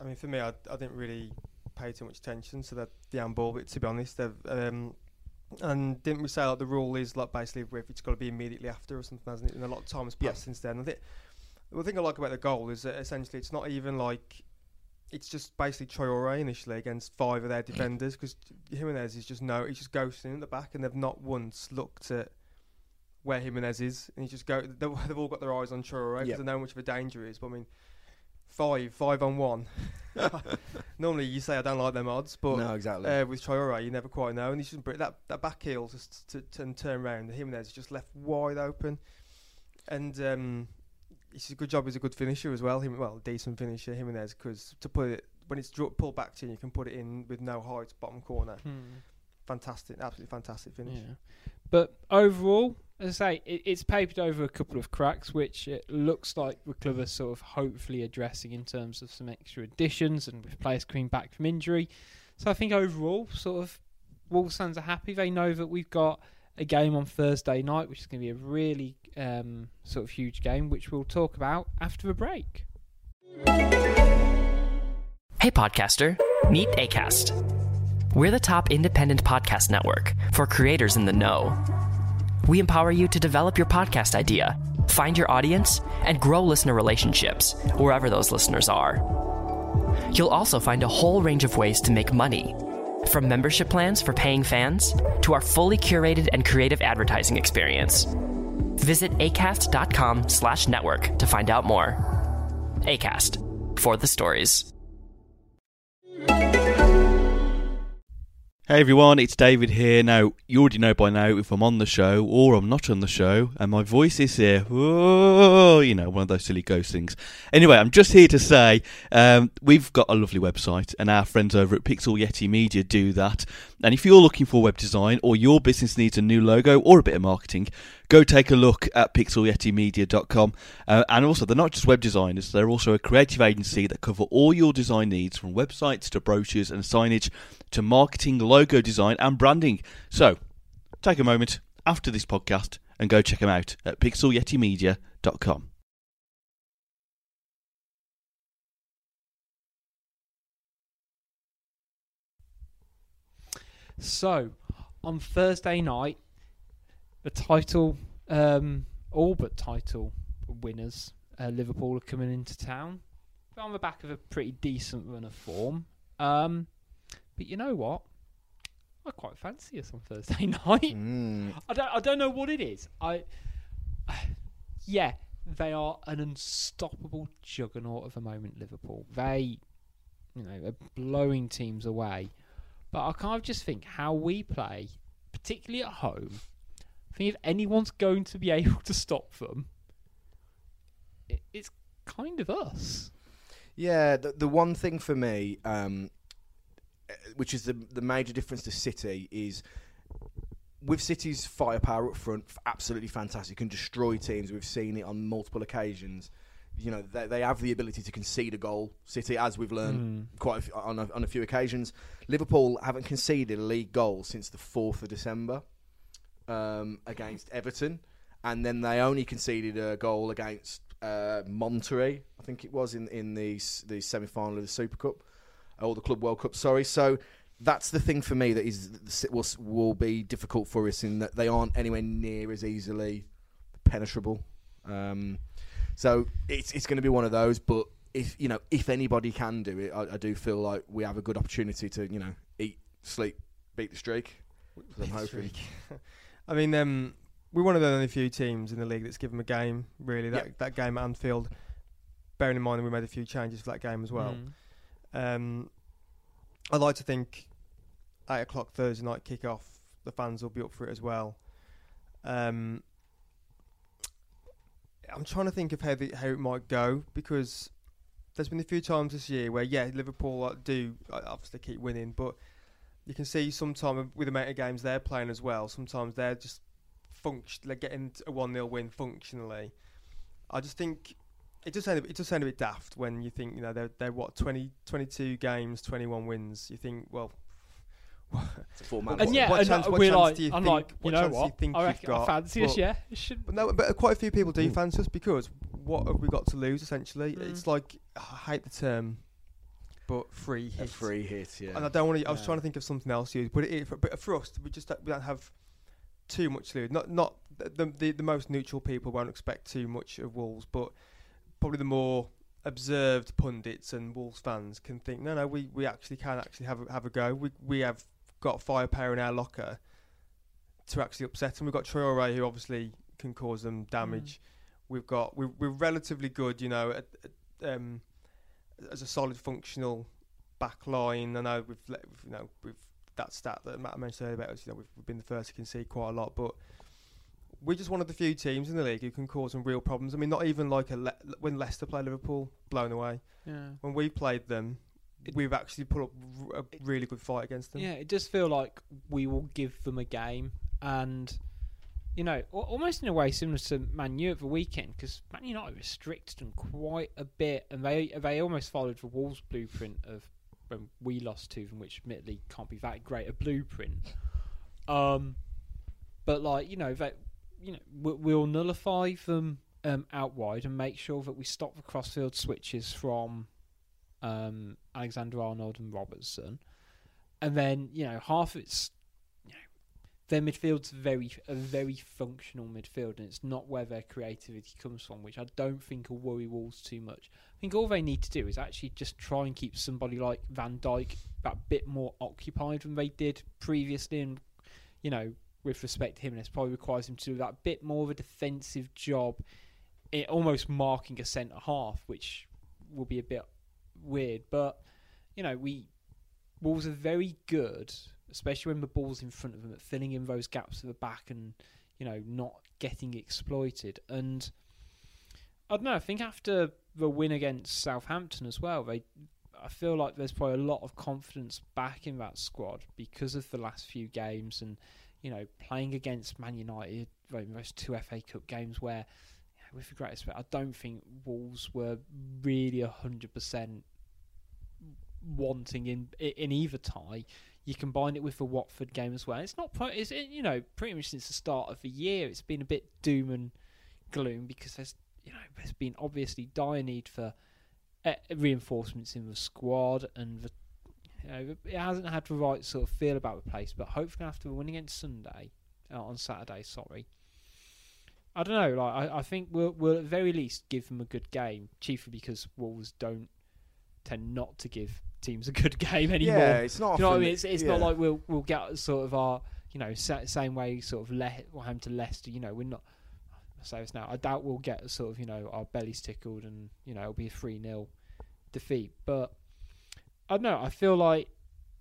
I mean, for me, I, I didn't really pay too much attention to the, the handball bit, to be honest. Um, and didn't we say like the rule is like basically if it's got to be immediately after or something, hasn't it? And a lot of time has passed Yeah. since then. I think the thing I like about the goal is that essentially it's not even like it's just basically Traore initially against five of their defenders because Jimenez is just no, he's just ghosting at the back, and they've not once looked at where Jimenez is, and he just go. They've, all got their eyes on Traore because Yeah. they know how much of a danger he is. But I mean, five, five on one. Normally you say I don't like them odds, but no, exactly. uh, with Traore, you never quite know, and he's just that that back heel just to, to, and turn around. The Jimenez is just left wide open, and um, it's a good job. He's a good finisher as well. Him, well, decent finisher Him and Jimenez because to put it when it's draw, pulled back to you, you can put it in with no height, bottom corner. Hmm. Fantastic, absolutely fantastic finish. Yeah. But overall, as I say, it, it's papered over a couple of cracks, which it looks like are sort of hopefully addressing in terms of some extra additions and with players coming back from injury. So I think overall, sort of, Wolves fans are happy. They know that we've got a game on Thursday night, which is going to be a really um, sort of huge game, which we'll talk about after the break. Hey, podcaster, meet ACAST. We're the top independent podcast network for creators in the know. We empower you to develop your podcast idea, find your audience, and grow listener relationships wherever those listeners are. You'll also find a whole range of ways to make money. From membership plans for paying fans to our fully curated and creative advertising experience. Visit acast.com slash network to find out more. ACAST, for the stories. Hey everyone, it's David here. Now, you already know by now if I'm on the show or I'm not on the show, and my voice is here. Whoa, you know, one of those silly ghost things. Anyway, I'm just here to say um, we've got a lovely website, and our friends over at Pixel Yeti Media do that. And if you're looking for web design or your business needs a new logo or a bit of marketing, go take a look at pixelyetimedia.com. Uh, and also, they're not just web designers, they're also a creative agency that cover all your design needs from websites to brochures and signage to marketing, logo design, and branding. So, take a moment after this podcast and go check them out at pixelyetimedia.com. So, on Thursday night, the title, um, all but title winners, uh, Liverpool are coming into town. They're on the back of a pretty decent run of form. Um, but you know what? I quite fancy us on Thursday night. Mm. I don't. I don't know what it is. I. Yeah, they are an unstoppable juggernaut of the moment. Liverpool. They, you know, they're blowing teams away. But I kind of just think how we play, particularly at home. I think if anyone's going to be able to stop them, it, it's kind of us. Yeah, the, the one thing for me, um, which is the the major difference to City, is with City's firepower up front, absolutely fantastic, can destroy teams. We've seen it on multiple occasions. You know they, they have the ability to concede a goal. City, as we've learned Mm. quite a few, on, a, on a few occasions, Liverpool haven't conceded a league goal since the fourth of December um, against Everton, and then they only conceded a goal against uh, Monterrey, I think it was in in the the semi final of the Super Cup or the Club World Cup. Sorry, so. That's the thing for me that is will will be difficult for us in that they aren't anywhere near as easily penetrable. Um, so it's it's going to be one of those. But if you know if anybody can do it, I, I do feel like we have a good opportunity to you know eat, sleep, beat the streak. So I'm hoping. I mean, um, we're one of the only few teams in the league that's given a game. Really, that Yeah. that game at Anfield. Bearing in mind that we made a few changes for that game as well. Mm. Um, I'd like to think eight o'clock Thursday night kick off. The fans will be up for it as well. Um, I'm trying to think of how the, how it might go because there's been a few times this year where yeah Liverpool uh, do uh, obviously keep winning, but you can see sometimes with the amount of games they're playing as well. Sometimes they're just function they're getting a one 0 win functionally. I just think it does sound it does sound a bit daft when you think you know they're they're what 20, 22 games, twenty one wins. You think well. It's a full man. What- And yeah, what and chance- what we're chance like, do you I'm think- like, you what know chance do you what? think I you've reckon I got? fancy us. But- Yeah, it should. But no, but quite a few people do Ooh. fancy us because what have we got to lose? Essentially, Mm. it's like I hate the term, but free a hit. free hit. Yeah. And I don't want to. I was Yeah. trying to think of something else to use, but it, is- but for us, we just don't- we don't have too much to lose. Not not the, the the most neutral people won't expect too much of Wolves, but probably the more observed pundits and Wolves fans can think, no, no, we, we actually can actually have a, have a go. We we have got firepower in our locker to actually upset them. We've got Traore who obviously can cause them damage. We've got we're, we're relatively good, you know, at, at, um, as a solid functional back line. I know we've let, you know with that stat that Matt mentioned earlier about us, you know, we've, we've been the first to concede quite a lot, but we're just one of the few teams in the league who can cause some real problems. I mean, not even like a Le- when Leicester play Liverpool, blown away. Yeah. When we played them, we've actually put up a really good fight against them. Yeah, it does feel like we will give them a game, and you know, almost in a way similar to Man U at the weekend, because Man United restricted them quite a bit, and they they almost followed the Wolves blueprint of when we lost to them, which admittedly can't be that great a blueprint. Um, but like you know, that you know, we- we'll nullify them um, out wide and make sure that we stop the crossfield switches from um, Alexander Arnold and Robertson, and then you know half it's you know their midfield's very a very functional midfield, and it's not where their creativity comes from, which I don't think will worry Wolves too much. I think all they need to do is actually just try and keep somebody like Van Dijk that bit more occupied than they did previously, and you know with respect to him, and it probably requires him to do that bit more of a defensive job, it almost marking a centre half, which will be a bit weird. But you know, we Wolves are very good, especially when the ball's in front of them, at filling in those gaps at the back and you know not getting exploited. And I don't know. I think after the win against Southampton as well, they. I feel like there's probably a lot of confidence back in that squad because of the last few games and you know, playing against Man United, those two FA Cup games where, with the greatest respect, I don't think Wolves were really hundred percent wanting in in either tie. You combine it with the Watford game as well. It's not, it's you know, pretty much since the start of the year, it's been a bit doom and gloom because there's you know there's been obviously dire need for uh, reinforcements in the squad and the you know, it hasn't had the right sort of feel about the place, but hopefully after the win against Sunday, uh, on Saturday, sorry. I don't know. Like I, I think we'll, we'll at very least give them a good game, chiefly because Wolves don't tend not to give teams a good game anymore. Yeah, it's not. Do you know what I mean? It's, it's yeah. not like we'll we'll get sort of our you know same way sort of Le- what happened to Leicester. You know, we're not. I say this now. I doubt we'll get sort of you know our bellies tickled and you know it'll be a three 0 defeat. But I don't know. I feel like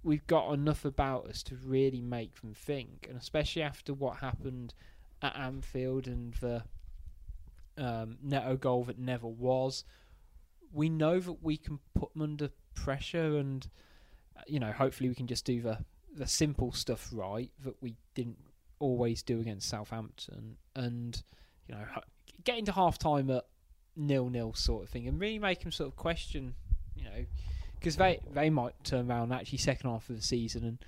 we've got enough about us to really make them think, and especially after what happened at Anfield and the um, Neto goal that never was. We know that we can put them under pressure, and uh, you know, hopefully, we can just do the the simple stuff right that we didn't always do against Southampton, and you know, ho- getting to half time at nil nil sort of thing, and really make them sort of question, you know, because they they might turn around actually second half of the season and.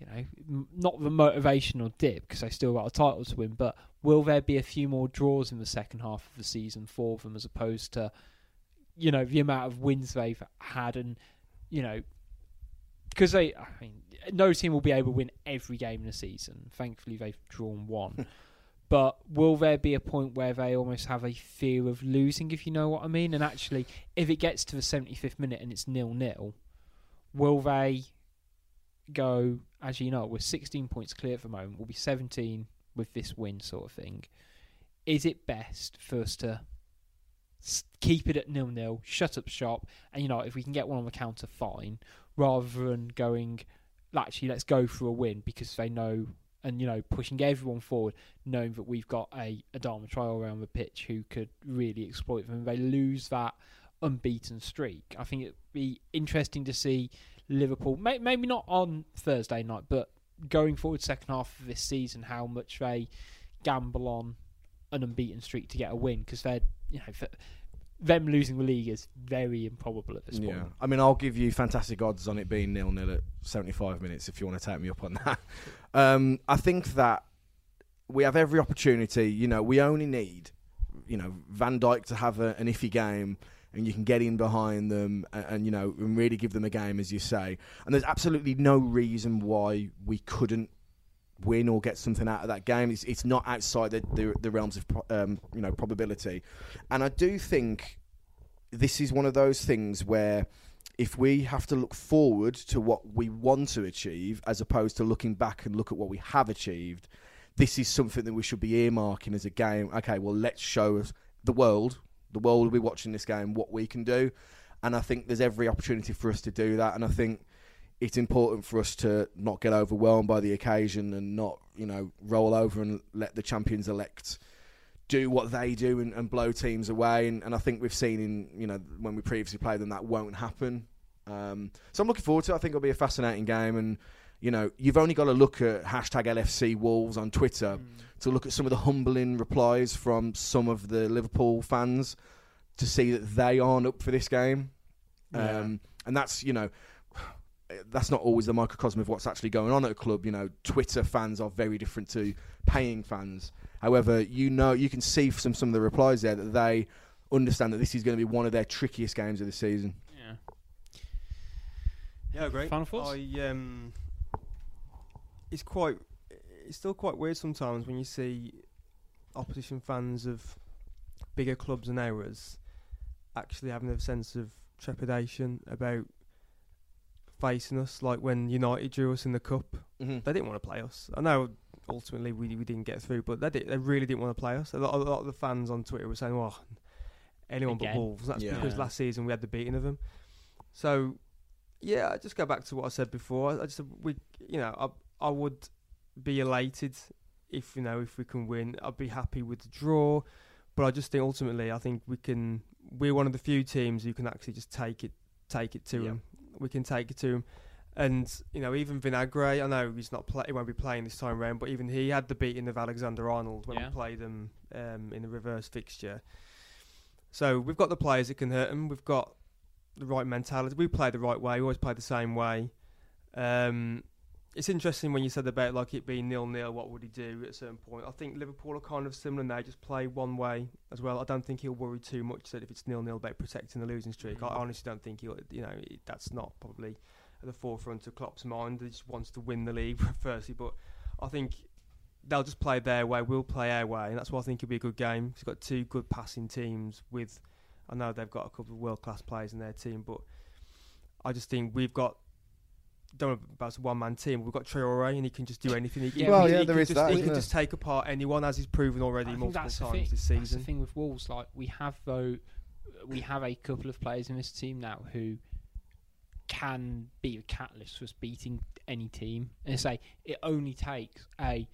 You know, m- not the motivational dip because they still got a title to win, but will there be a few more draws in the second half of the season for them as opposed to, you know, the amount of wins they've had and, you know, because they, I mean, no team will be able to win every game in the season. Thankfully, they've drawn one. but will there be a point where they almost have a fear of losing, if you know what I mean? And actually, if it gets to the 75th minute and it's nil nil, will they go, as you know, we're 16 points clear at the moment, we'll be 17 with this win, sort of thing. Is it best for us to keep it at nil nil, shut up shop, and you know, if we can get one on the counter, fine, rather than going, actually, let's go for a win because they know, and you know, pushing everyone forward, knowing that we've got a a Adama Traore around the pitch who could really exploit them. They lose that unbeaten streak. I think it'd be interesting to see Liverpool, may, maybe not on Thursday night, but going forward second half of this season, how much they gamble on an unbeaten streak to get a win because they're you know th- them losing the league is very improbable at this Yeah, point. I mean, I'll give you fantastic odds on it being nil nil at seventy five minutes if you want to take me up on that. Um, I think that we have every opportunity. You know, we only need, you know, Van Dijk to have a, an iffy game, and you can get in behind them, and, and you know, and really give them a game, as you say. And there's absolutely no reason why we couldn't win or get something out of that game. It's, it's not outside the, the, the realms of um, you know probability, and I do think this is one of those things where if we have to look forward to what we want to achieve as opposed to looking back and look at what we have achieved, this is something that we should be earmarking as a game. Okay, well, let's show the world. The world will be watching this game what we can do, and I think there's every opportunity for us to do that. And I think it's important for us to not get overwhelmed by the occasion and not, you know, roll over and let the champions elect do what they do and, and blow teams away. And, and I think we've seen in, you know, when we previously played them, that won't happen. Um, so I'm looking forward to it. I think it'll be a fascinating game. And, you know, you've only got to look at hashtag LFC Wolves on Twitter to look at some of the humbling replies from some of the Liverpool fans to see that they aren't up for this game. Yeah. Um, and that's, you know, that's not always the microcosm of what's actually going on at a club. You know, Twitter fans are very different to paying fans. However, you know, you can see from some of the replies there that they understand that this is going to be one of their trickiest games of the season. Yeah. Yeah, great. Final thoughts? I um, it's quite, it's still quite weird sometimes when you see opposition fans of bigger clubs and ours actually having a sense of trepidation about facing us. Like when United drew us in the cup, Mm-hmm. they didn't want to play us. I know ultimately we we didn't get through, but they did, they really didn't want to play us. A lot, a lot of the fans on Twitter were saying, "Well, anyone Again. but Wolves." That's Yeah. because last season we had the beating of them. So, yeah, I just go back to what I said before. I, I just we, you know, I I would be elated if you know if we can win. I'd be happy with the draw, but I just think ultimately I think we can. We're one of the few teams who can actually just take it take it to Yeah. them. We can take it to them. And you know, even Vinagre, I know he's not play, he won't be playing this time round, but even he had the beating of Alexander Arnold when Yeah. we played them um, in the reverse fixture. So we've got the players that can hurt him. We've got the right mentality. We play the right way. We always play the same way. Um, it's interesting when you said about like it being nil nil. What would he do at a certain point? I think Liverpool are kind of similar now. Just play one way as well. I don't think he'll worry too much that if it's nil nil about protecting the losing streak. I Mhm. honestly don't think he'll. You know, it, that's not probably at the forefront of Klopp's mind. He just wants to win the league firstly, but I think they'll just play their way. We'll play our way, and that's why I think it'll be a good game. He's got two good passing teams with. I know they've got a couple of world class players in their team, but I just think we've got. Don't know about a one man team. We've got Traore, and he can just do anything. He, Yeah, Well, he, yeah, he there can just, that, He can there? just take apart anyone, as he's proven already I multiple times thing. this That's the season. thing with Wolves. Like we have though, we have a couple of players in this team now who can be a catalyst for us beating any team. And say it only takes a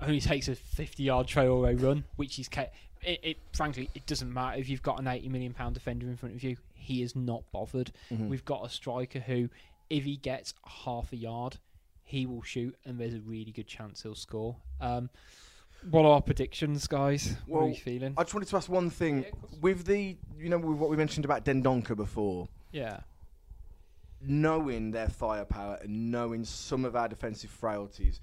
only takes a fifty-yard Traore run, which is ca- it, it. Frankly, it doesn't matter if you've got an eighty million pound defender in front of you. He is not bothered. Mhm. We've got a striker who, if he gets half a yard, he will shoot, and there's a really good chance he'll score. Um, what are our predictions, guys? what are Well, you feeling? I just wanted to ask one thing Yeah, with the you know with what we mentioned about Dendoncker before. yeah. knowing their firepower and knowing some of our defensive frailties,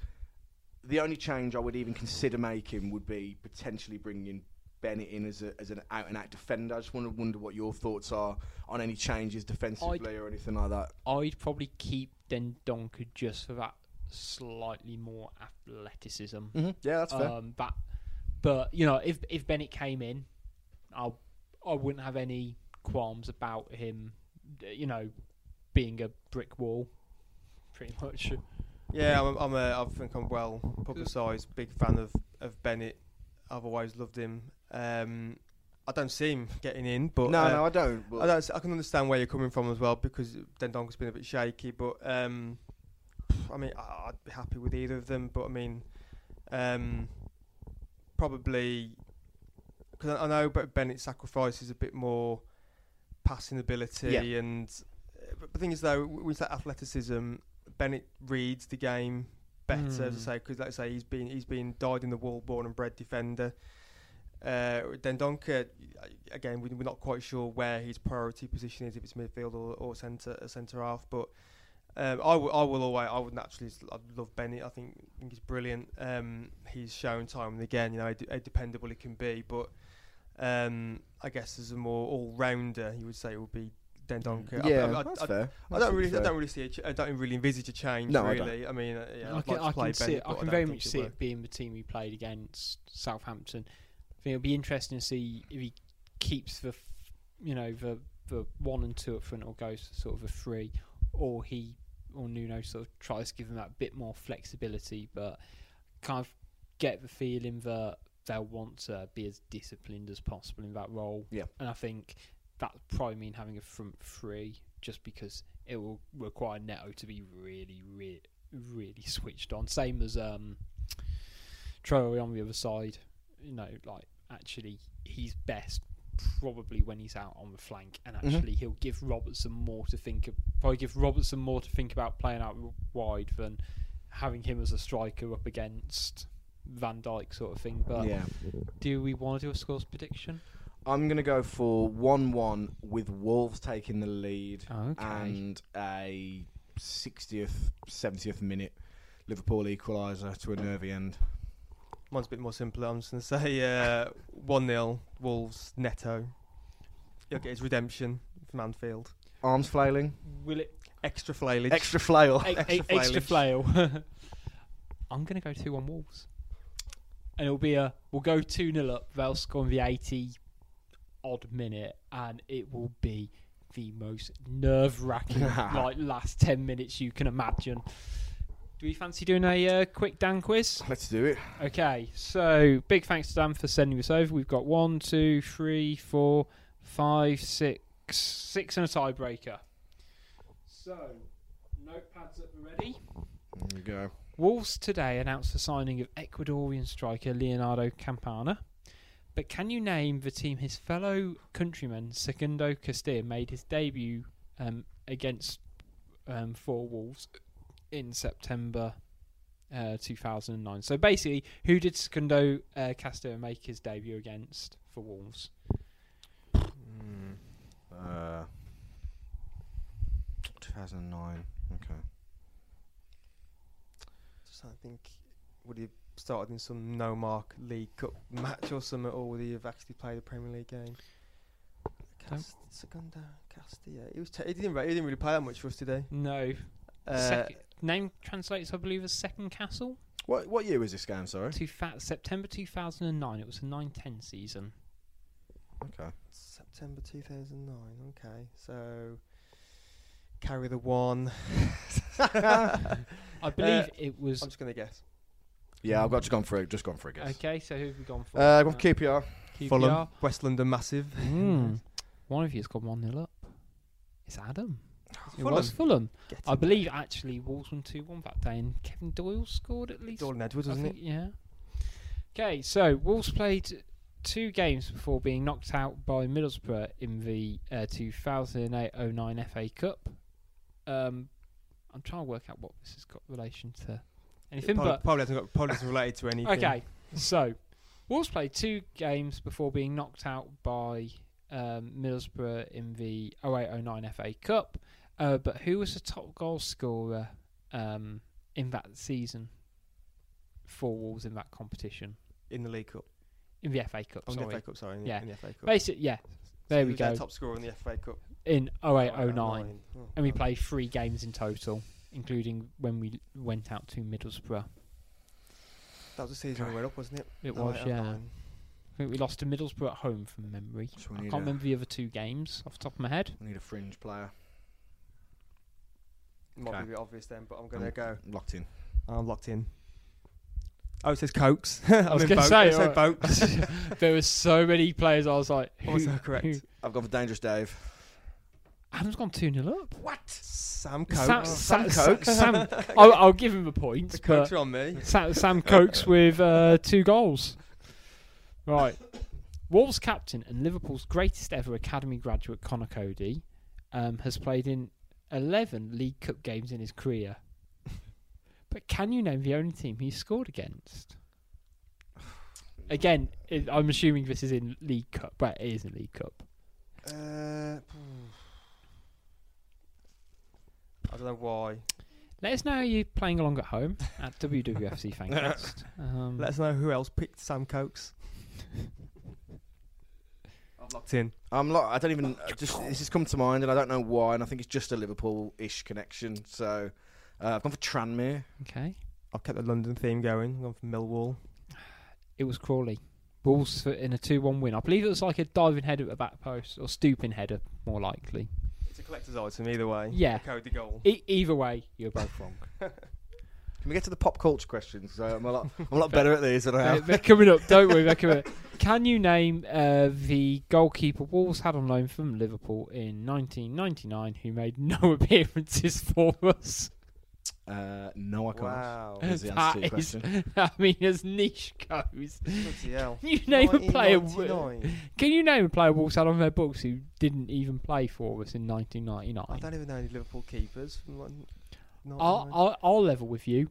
the only change I would even consider making would be potentially bringing Bennett in as, a, as an out and out defender. I just want to wonder what your thoughts are on any changes defensively or anything like that. I'd probably keep Dendoncker just for that slightly more athleticism. Mm-hmm. Yeah, that's fair. Um, that, but you know, if if Bennett came in, I I wouldn't have any qualms about him. You know, being a brick wall, pretty much. Yeah, I'm, I'm a, I think I'm well publicised. Big fan of, of Bennett. I've always loved him. Um, I don't see him getting in, but no, uh, no, I don't. I don't. I can understand where you're coming from as well because Dendoncker's been a bit shaky. But um, I mean, I- I'd be happy with either of them. But I mean, um, probably because I, I know but Bennett sacrifices a bit more passing ability Yeah. and. uh, But the thing is, though, with that athleticism, Bennett reads the game better, as I Mm. say, because like I say, he's been he's been died in the wall, born and bred defender. Uh, Dendoncker, again, we- we're not quite sure where his priority position is, if it's midfield or, or centre centre half. But um, I, w- I will always, I would naturally, s- I love Bennett. I think, I think he's brilliant. Um, he's shown time and again, you know, how, de- how dependable he can be. But um, I guess as a more all rounder, you would say it would be Dendoncker. I- yeah, I, I, that's I, fair. I don't really, fair. I don't really see, a ch- I don't really envisage a change. No, I don't. really. I, mean, uh, yeah, I I'd can, like I can see Bennett, it. I can very much see will. it being the team we played against Southampton. I think it'll be interesting to see if he keeps the, you know, the the one and two up front, or goes sort of a three, or he or Nuno sort of tries to give them that bit more flexibility, but kind of get the feeling that they'll want to be as disciplined as possible in that role. Yeah. and I think that probably mean having a front three, just because it will require Neto to be really, really, really switched on. Same as um, Traore on the other side. You know, like actually, he's best probably when he's out on the flank, and Mhm. actually he'll give Robertson more to think. Of, probably give Robertson more to think about playing out wide than having him as a striker up against Van Dijk sort of thing. But yeah. do we want to do a scores prediction? I'm going to go for 1 1 with Wolves taking the lead Okay. and a 60th, 70th minute Liverpool equaliser to a nervy end. Mine's a bit more simple. I'm just going to say uh, 1 0 Wolves Neto. He'll get his redemption from Anfield. Arms flailing, Will it Extra flailage. extra flail. E- Extra e- extra flail. I'm going to go 2 1 Wolves. And it'll be a. We'll go 2 0 up. They'll score in the 80 odd minute. And it will be the most nerve wracking like last 10 minutes you can imagine. Do we fancy doing a uh, quick Dan quiz? Let's do it. Okay, so big thanks to Dan for sending this over. We've got one, two, three, four, five, six, six, and a tiebreaker. So, notepads up and ready. There we go. Wolves today announced the signing of Ecuadorian striker Leonardo Campana. But can you name the team his fellow countryman Segundo Castillo made his debut um, against um, for Wolves in September uh, 2009? So basically, who did Segundo uh, Castillo make his debut against for Wolves? Mm. Uh, 2009. Okay. Just trying to think, would he have started in some no mark League Cup match or something, or would he have actually played a Premier League game? Cast, Segunda Castillo. He was. T- he didn't. re- He didn't really play that much for us today. No. Uh, Sec- name translates, I believe, as Second Castle. What what year was this game? Sorry. Two fa- September 2009. It was a 9-10 season. Okay. September 2009. Okay, so carry the one. I believe Uh, it was. I'm just gonna guess. Yeah, I've got just gone for it. Just gone for a guess. Okay, so who have we gone for? Uh, gone for QPR. QPR. Fulham, West London, massive. Mm. One of you has got 1 nil up. It's Adam. It Fulham. was Fulham. Get I him. believe actually Wolves won 2 1 that day, and Kevin Doyle scored at least. Jordan Edwards, wasn't it? Yeah. Okay, so Wolves played two games before being knocked out by Middlesbrough in the uh, 2008-09 FA Cup. Um, I'm trying to work out what this has got relation to anything, Probably, but probably hasn't got. Probably isn't related to anything. okay. So, Wolves played two games before being knocked out by um, Middlesbrough in the 0809 FA Cup. Uh, but who was the top goal scorer um, in that season for Wolves in that competition? in the League Cup. In the FA Cup, Oh, in the sorry. FA Cup, sorry. In, Yeah. in the FA Cup. Basically, yeah, there he we was their go. Top scorer in the FA Cup. In 0809. Oh, And we played three games in total, including when we went out to Middlesbrough. That was the season we went up, wasn't it? It Oh, was, eight, oh, yeah. nine. I think we lost to Middlesbrough at home from memory. So I can't remember the other two games off the top of my head. We need a fringe player. Might Okay. be a bit obvious then, but I'm going to I'm go. Locked in. I'm locked in. Oh, it says Cokes. I was in gonna boat. say, It alright. there were so many players. I was like, who, Also correct. who- I've gone for Dangerous Dave. Adam's gone two 0 up. What? Sam Sam, Cokes. Sam, Sam Vokes. Sam, I'll, I'll give him a point. the but Cokes are on me. Sam, Sam Vokes with uh, two goals. Right. Wolves captain and Liverpool's greatest ever academy graduate, Conor Coady, um, has played in 11 League Cup games in his career. but can you name the only team he scored against? Again, it, I'm assuming this is in League Cup. Well, it is in League Cup. Uh, I don't know why. Let us know how you're playing along at home at WWFC Fancast. Um, Let us know who else picked Sam Vokes. I've locked in. I'm lo- I don't even. uh, Just this has come to mind, and I don't know why. And I think it's just a Liverpool-ish connection. So uh, I've gone for Tranmere. okay. I've kept the London theme going. I've gone for Millwall. It was Crawley. Wolves for- in a 2 1 win. I believe it was like a diving header at the back post, or stooping header, more likely. It's a collector's item either way. Yeah. Code The goal. E- either way, you're both wrong. Can we get to the pop culture questions? So I'm a lot. I'm a lot better at these than I they're, am. they're coming up, don't worry, they're coming up. Can you name uh, the goalkeeper Wolves had on loan from Liverpool in 1999 who made no appearances for us? Uh, no, I can't. Wow. Is the That answer to your is- question. I mean, as niche goes. Bloody hell. Can you name a player? w- 1999. Can you name a player Wolves had on their books who didn't even play for us in 1999? I don't even know any Liverpool keepers. From like, I'll, I'll, I'll level with you.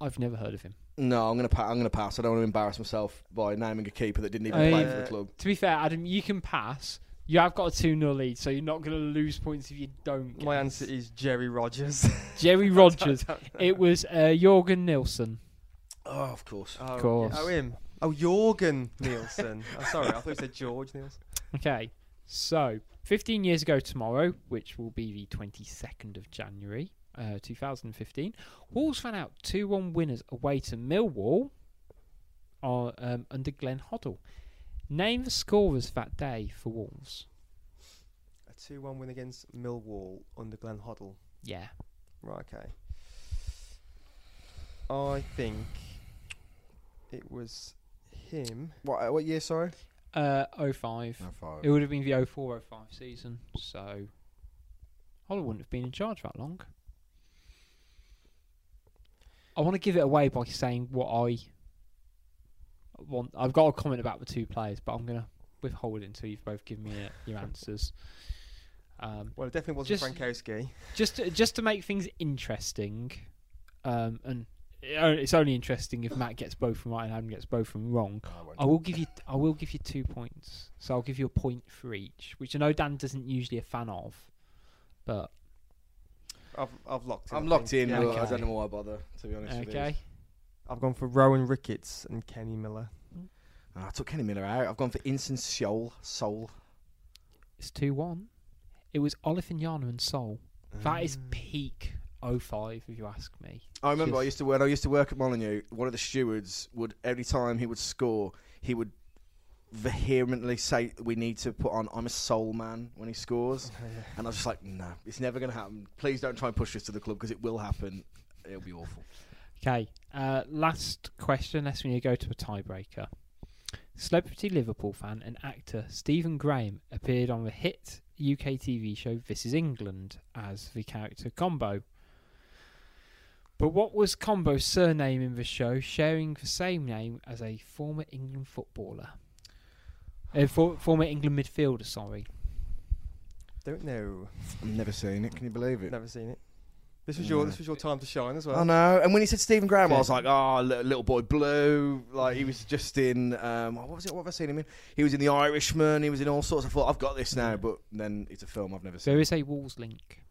I've never heard of him. No, I'm gonna. Pa- I'm gonna pass. I don't want to embarrass myself by naming a keeper that didn't even I play for the club. To be fair, Adam, you can pass. You have got a 2 0 lead, so you're not going to lose points if you don't. My answer is Jerry Rogers. Jerry Rogers. it was uh, Jorgen Nielsen. Oh, of course. Oh, yeah. course. Oh, him. Oh, Jorgen Nielsen. oh, sorry, I thought you said George Nielsen. Okay, so 15 years ago tomorrow, which will be the 22nd of January uh, 2015, Wolves found out 2 1 winners away to Millwall are, um, under Glenn Hoddle. Name the scorers that day for Wolves. A 2 1 win against Millwall under Glenn Hoddle. Yeah. Right, okay. I think it was him. What? uh, What year? Sorry. Uh, 05. It would have been the 04 05 season, so Hoddle wouldn't have been in charge that long. I want to give it away by saying what I want. I've got a comment about the two players, but I'm going to withhold it until you've both given me uh, your answers. Um, Well, it definitely wasn't Just- Frankowski. just to, just to make things interesting, um, and it's only interesting if Matt gets both from right and Adam gets both from wrong. I will give you I will give you two points. So I'll give you a point for each, which I know Dan doesn't usually a fan of, but I've, I've locked in. I'm locked in. Yeah, but I don't know why I bother. To be honest. with you. okay. I've gone for Rohan Ricketts and Kenny Miller. Oh, I took Kenny Miller out. I've gone for Instant Soul. Soul. It's two one. It was Olofinjana and Seol. That is Mm. peak 05 if you ask me. I remember I used to when I used to work at Molyneux. One of the stewards would every time he would score, he would vehemently say, "We need to put on I'm a soul man" when he scores. And I was just like, "No, it's never going to happen. Please don't try and push this to the club because it will happen. It'll be awful." Okay. Uh, last question, unless we need to go to a tiebreaker. Celebrity Liverpool fan and actor Stephen Graham appeared on the hit UK TV show This Is England as the character Combo. But what was Combo's surname in the show, sharing the same name as a former England footballer? A for, former England midfielder, sorry. Don't know. I've never seen it. Can you believe it? Never seen it. This was your Yeah. this was your time to shine as well. I know. And when he said Stephen Graham, I was like, oh, li- little boy blue. Like he was just in. Um, what was it? What have I seen him in? He was in The Irishman. He was in all sorts. I thought I've got this now, but then it's a film I've never seen. There is a Wolves link.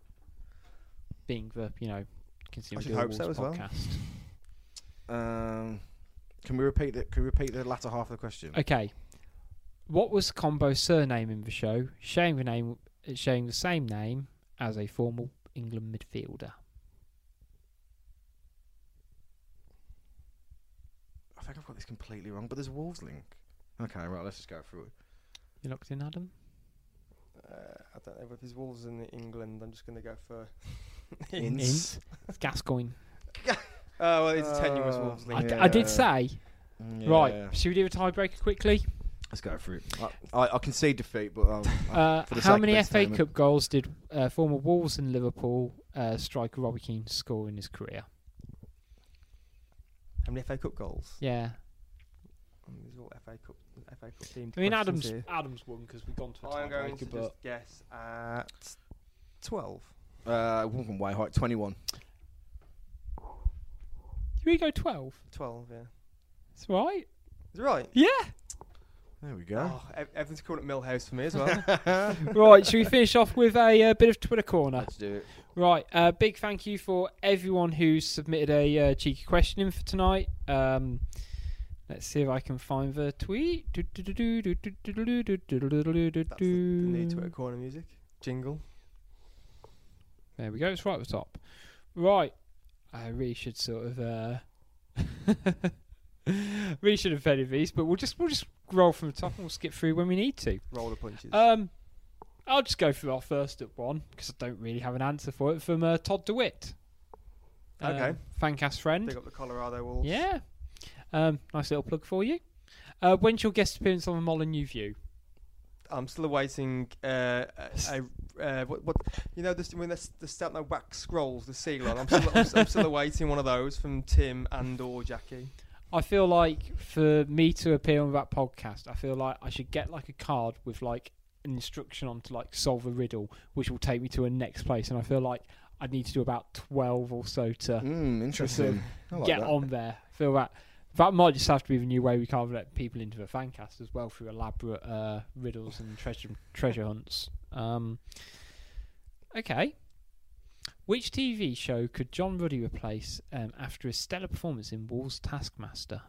Being the you know consumer I should Deal hope Wolves so as well. podcast. Um, can we repeat it? Can we repeat the latter half of the question? Okay. What was Combo's surname in the show? Sharing the name, sharing the same name as a former England midfielder. I think I've got this completely wrong, but there's a Wolves link. Okay, right. Let's just go through it. You locked in, Adam? Uh, I don't know if his Wolves in England. I'm just going to go for Ince. It's Gascoigne. Oh well, it's a tenuous Uh, Wolves I, link. d- I did say. Yeah. Right. Should we do a tiebreaker quickly? Let's go through it. I, I, I concede defeat, but I'll, I'll- Uh, for the how sake many of FA entertainment. Cup goals did uh, former Wolves and Liverpool uh, striker Robbie Keane score in his career? How many FA Cup goals? Yeah. Um, these are all FA Cup FA Cup themed. I mean, Adams here. Adams won because we've gone to a I'm going to but just guess at twelve. uh, one from way height, twenty-one. Did we go 12? Twelve, yeah. That's right. Is it right? Yeah. There we go. Oh, ev- everything's called at Millhouse for me as well. right, should we finish off with a uh, bit of Twitter corner? Let's do it. Right, uh, big thank you for everyone who's submitted a uh, cheeky question in for tonight. Um, let's see if I can find the tweet. That's the, the new Twitter corner music jingle. There we go. It's right at the top. Right, I really should sort of uh, really should have vetted these, but we'll just we'll just roll from the top and we'll skip through when we need to. Roll the punches. Um, I'll just go through our first at one because I don't really have an answer for it from uh, Todd DeWitt. Okay. Um, Fancast friend. Pick up the Colorado Wolves. Yeah. Um, nice little plug for you. Uh, when's your guest appearance on the Molyneux View? I'm still awaiting uh, a, a uh, what, what you know this when the the stamp the wax scrolls the seal on. I'm still, I'm, I'm still awaiting one of those from Tim and or Jackie. I feel like for me to appear on that podcast, I feel like I should get like a card with like an instruction on to like solve a riddle, which will take me to a next place. And I feel like I'd need to do about twelve or so to Mm, interesting. I like get that. on there. I feel that that might just have to be the new way we can't let people into the fancast as well through elaborate uh, riddles and treasure treasure hunts. Um, okay. Which TV show could John Ruddy replace um, after his stellar performance in Wall's Taskmaster?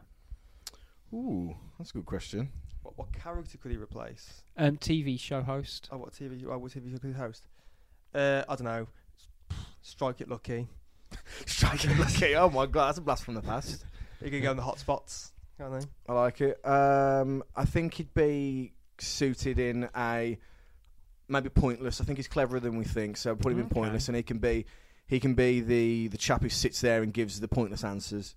Ooh, that's a good question. What, what character could he replace? Um, TV show host. Oh, what TV? Oh, what TV show could he host? Uh, I don't know. Strike it lucky. Striking lucky. Oh my god, that's a blast from the past. He could go in the hot spots. Can't they? I like it. Um, I think he'd be suited in a maybe pointless. I think he's cleverer than we think, so put him in pointless, and he can be he can be the the chap who sits there and gives the pointless answers.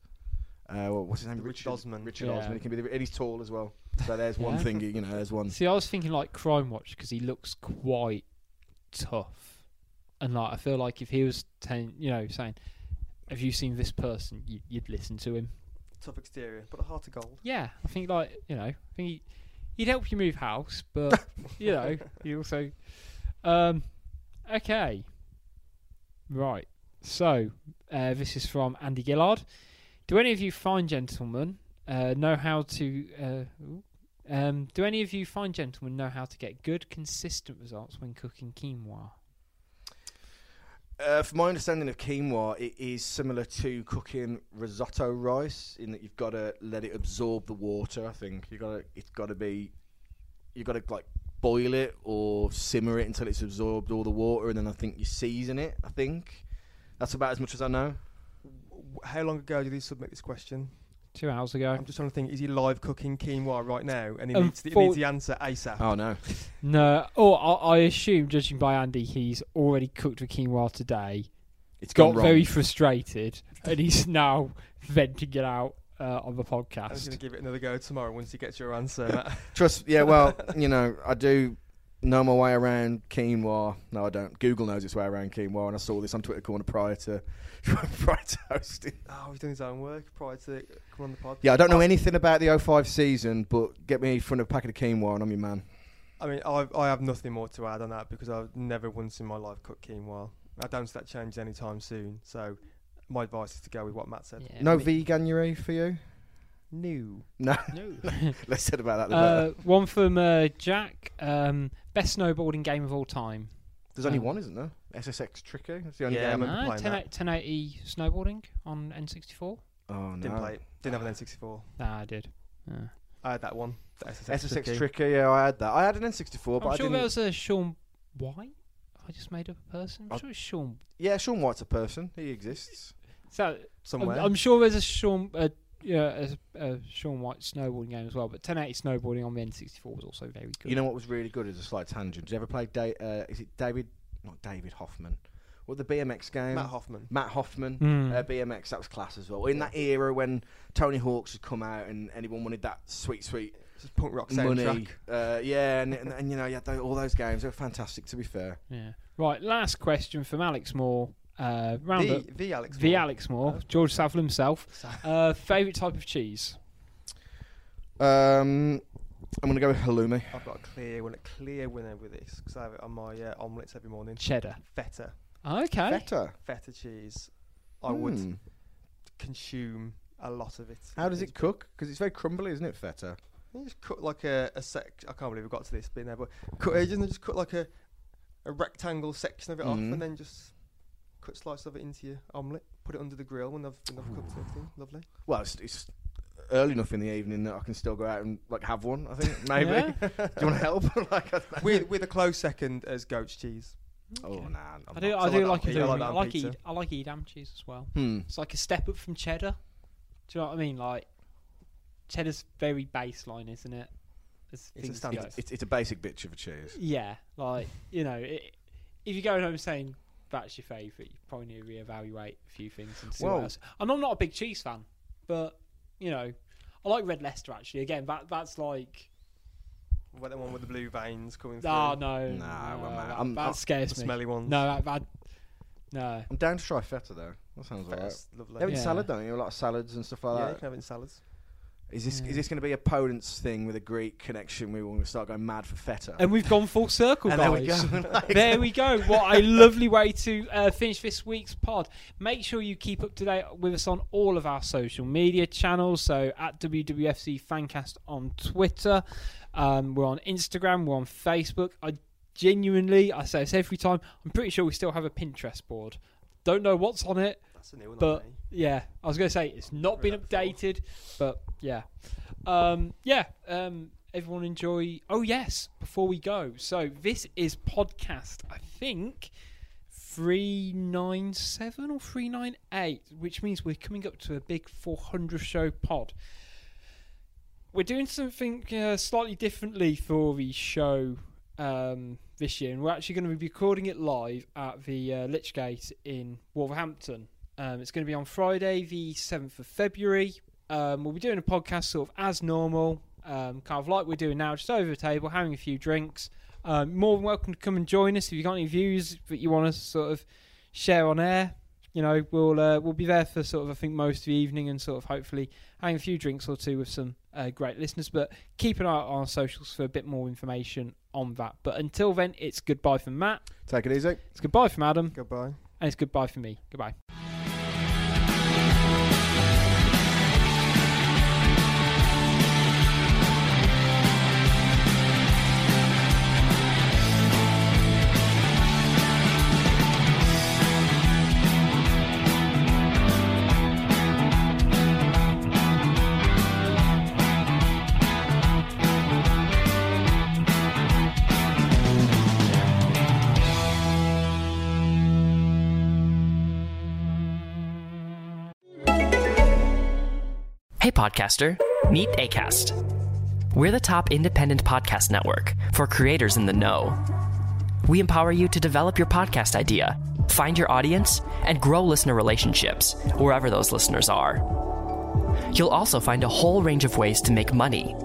Uh, what- what's his name? Richard Osman. Richard Yeah. Osman. He can be, the, and he's tall as well. So there's one Yeah. thing. You know, there's one. See, I was thinking like Crime Watch because he looks quite tough, and like I feel like if he was telling, you know, saying, "Have you seen this person?" You, you'd listen to him. Tough exterior, but a heart of gold. Yeah, I think like you know, I think he, he'd help you move house, but you know, he also. Um, okay. Right. So uh, this is from Andy Gillard. Do any of you fine gentlemen uh, know how to? Uh, um, do any of you fine gentlemen know how to get good, consistent results when cooking quinoa? Uh, from my understanding of quinoa, it is similar to cooking risotto rice in that you've got to let it absorb the water. I think you got to. It's got to be. You got to like boil it or simmer it until it's absorbed all the water, and then I think you season it. I think that's about as much as I know. How long ago did you submit this question? Two hours ago. I'm just trying to think. Is he live cooking quinoa right now? And he Um, needs, the, he for- needs the answer ASAP. Oh no! No. Oh, I, I assume, judging by Andy, he's already cooked the quinoa today. It's got wrong. very frustrated, and he's now venting it out uh, on the I'm going to podcast. give it another go tomorrow once he gets your answer. Matt. Trust. Yeah. Well, you know, I do know my way around quinoa. No, I don't. Google knows its way around quinoa, and I saw this on Twitter Corner prior to prior to hosting. oh, he's doing his own work prior to come on the pod. Yeah, I don't know anything about the 05 season, but get me in front of a packet of quinoa and I'm your man. I mean, I I have nothing more to add on that because I've never once in my life cooked quinoa. I don't see that change anytime soon. So my advice is to go with what Matt said. Yeah, No me- veganuary for you? New. No. No. Less said about that, the uh, better. one from uh, Jack. Um, best snowboarding game of all time. There's only um, one, isn't there? SSX Tricky. That's the only Yeah, game. man. I- Uh, playing 10, that. 1080 snowboarding on N64. Oh no. Didn't play it. Didn't have an N64. Nah, I did. Yeah. I had that one. The SSX, SSX Tricky. Tricky. Yeah, I had that. I had an N64, but I'm I sure didn't. there was a Shaun White. I just made up a person. I'm I- sure it's Sean. Yeah, Shaun White's a person. He exists. So I'm, Somewhere. I'm sure there's a Sean. Uh, yeah, a, a Shaun White snowboarding game as well. But 1080 snowboarding on the N64 was also very good. You know what was really good as a slight tangent? Did you ever play? Da- uh, is it David? Not David Hoffman. What the BMX game? Matt Hoffman. Matt Hoffman. Hmm. Uh, BMX, that was class as well. In that era when Tony Hawk's had come out and anyone wanted that sweet, sweet Just punk rock money. soundtrack. Uh, yeah, and, and, and you know, you had all those games. They were fantastic, to be fair. Yeah. Right. Last question from Alex Moore. Uh, round The, up. the Alex. The Moore. Alex Moore, Oh. George Savile himself. Uh, favorite type of cheese? Um, I'm going to go with halloumi. I've got a clear winner, clear winner with this because I have it on my uh, omelets every morning. Cheddar. Feta, Okay. Feta. feta cheese. I would Hmm. consume a lot of it. How does It's it cook? Because it's very crumbly, isn't it, feta? You just cut like a, a sec. I can't believe we got to this bit now, but cut edges and just cut like a, a rectangle section of it off, Mhm. and then just cut slices of it into your omelette. Put it under the grill when I've, when I've cooked everything. Lovely. Well, it's, it's early enough in the evening that I can still go out and like have one. I think maybe. Yeah? Do you want to help? like, I don't with with a close second as goat's cheese. oh Okay. nah. I'm I do. not. I do like like it. pizza. I like I that on like pizza. Ed, I like Edam cheese as well. Hmm. It's like a step up from cheddar. Do you know what I mean? Like cheddar's very baseline, isn't it? As It's a things standard. go. It's, it's a basic bitch of a cheese. Yeah, like you know, it, if you're going home saying that's your favourite, you probably need to reevaluate a few things and see Well- what else. And I'm not a big cheese fan, but you know, I like Red Leicester actually. Again, that that's like What the one with the blue veins coming through. oh no, Nah, no, well, man, that, I'm- that I'm- scares the me. smelly ones. No, that, that no. I'm down to try feta though. That sounds alright. Feta's lovely. You have it Yeah. salad, don't you? A lot of salads and stuff like yeah, you that. can have it in salads. Is this Yeah. is this going to be a Podence thing with a Greek connection? We want to start going mad for feta. And we've gone full circle, And there guys. we go. Like- there we go. What a lovely way to uh, finish this week's pod. Make sure you keep up to date with us on all of our social media channels. So at WWFC Fancast on Twitter, um, we're on Instagram, we're on Facebook. I genuinely, I say this every time. I'm pretty sure we still have a Pinterest board. Don't know what's on it, That's a new one. but yeah, I was going to say it's not been updated, but yeah, um, yeah. Um, everyone enjoy. Oh yes, before we go, so this is podcast. I think three nine seven or three nine eight, which means we're coming up to a big four hundred show pod. We're doing something uh, slightly differently for the show um, this year, and we're actually going to be recording it live at the uh, Lych Gate in Wolverhampton. Um, it's going to be on Friday, the 7th of February. Um, we'll be doing a podcast sort of as normal, um, kind of like we're doing now, just over the table, having a few drinks. Um, more than welcome to come and join us if you've got any views that you want to sort of share on air. You know, we'll uh, we'll be there for sort of I think most of the evening and sort of hopefully having a few drinks or two with some uh, great listeners. But keep an eye on our socials for a bit more information on that. But until then, it's goodbye from Matt. Take it easy. It's goodbye from Adam, Goodbye. and it's goodbye from me. Goodbye. Hey, podcaster, meet ACAST. We're the top independent podcast network for creators in the know. We empower you to develop your podcast idea, find your audience, and grow listener relationships wherever those listeners are. You'll also find a whole range of ways to make money,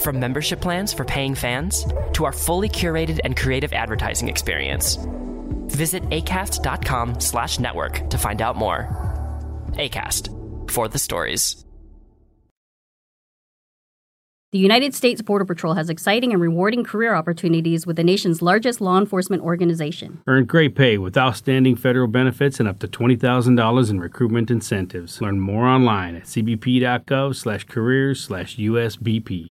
from membership plans for paying fans to our fully curated and creative advertising experience. Visit acast.com slash network to find out more. ACAST, for the stories. The United States Border Patrol has exciting and rewarding career opportunities with the nation's largest law enforcement organization. Earn great pay with outstanding federal benefits and up to $20,000 in recruitment incentives. Learn more online at cbp.gov slash careers slash USBP.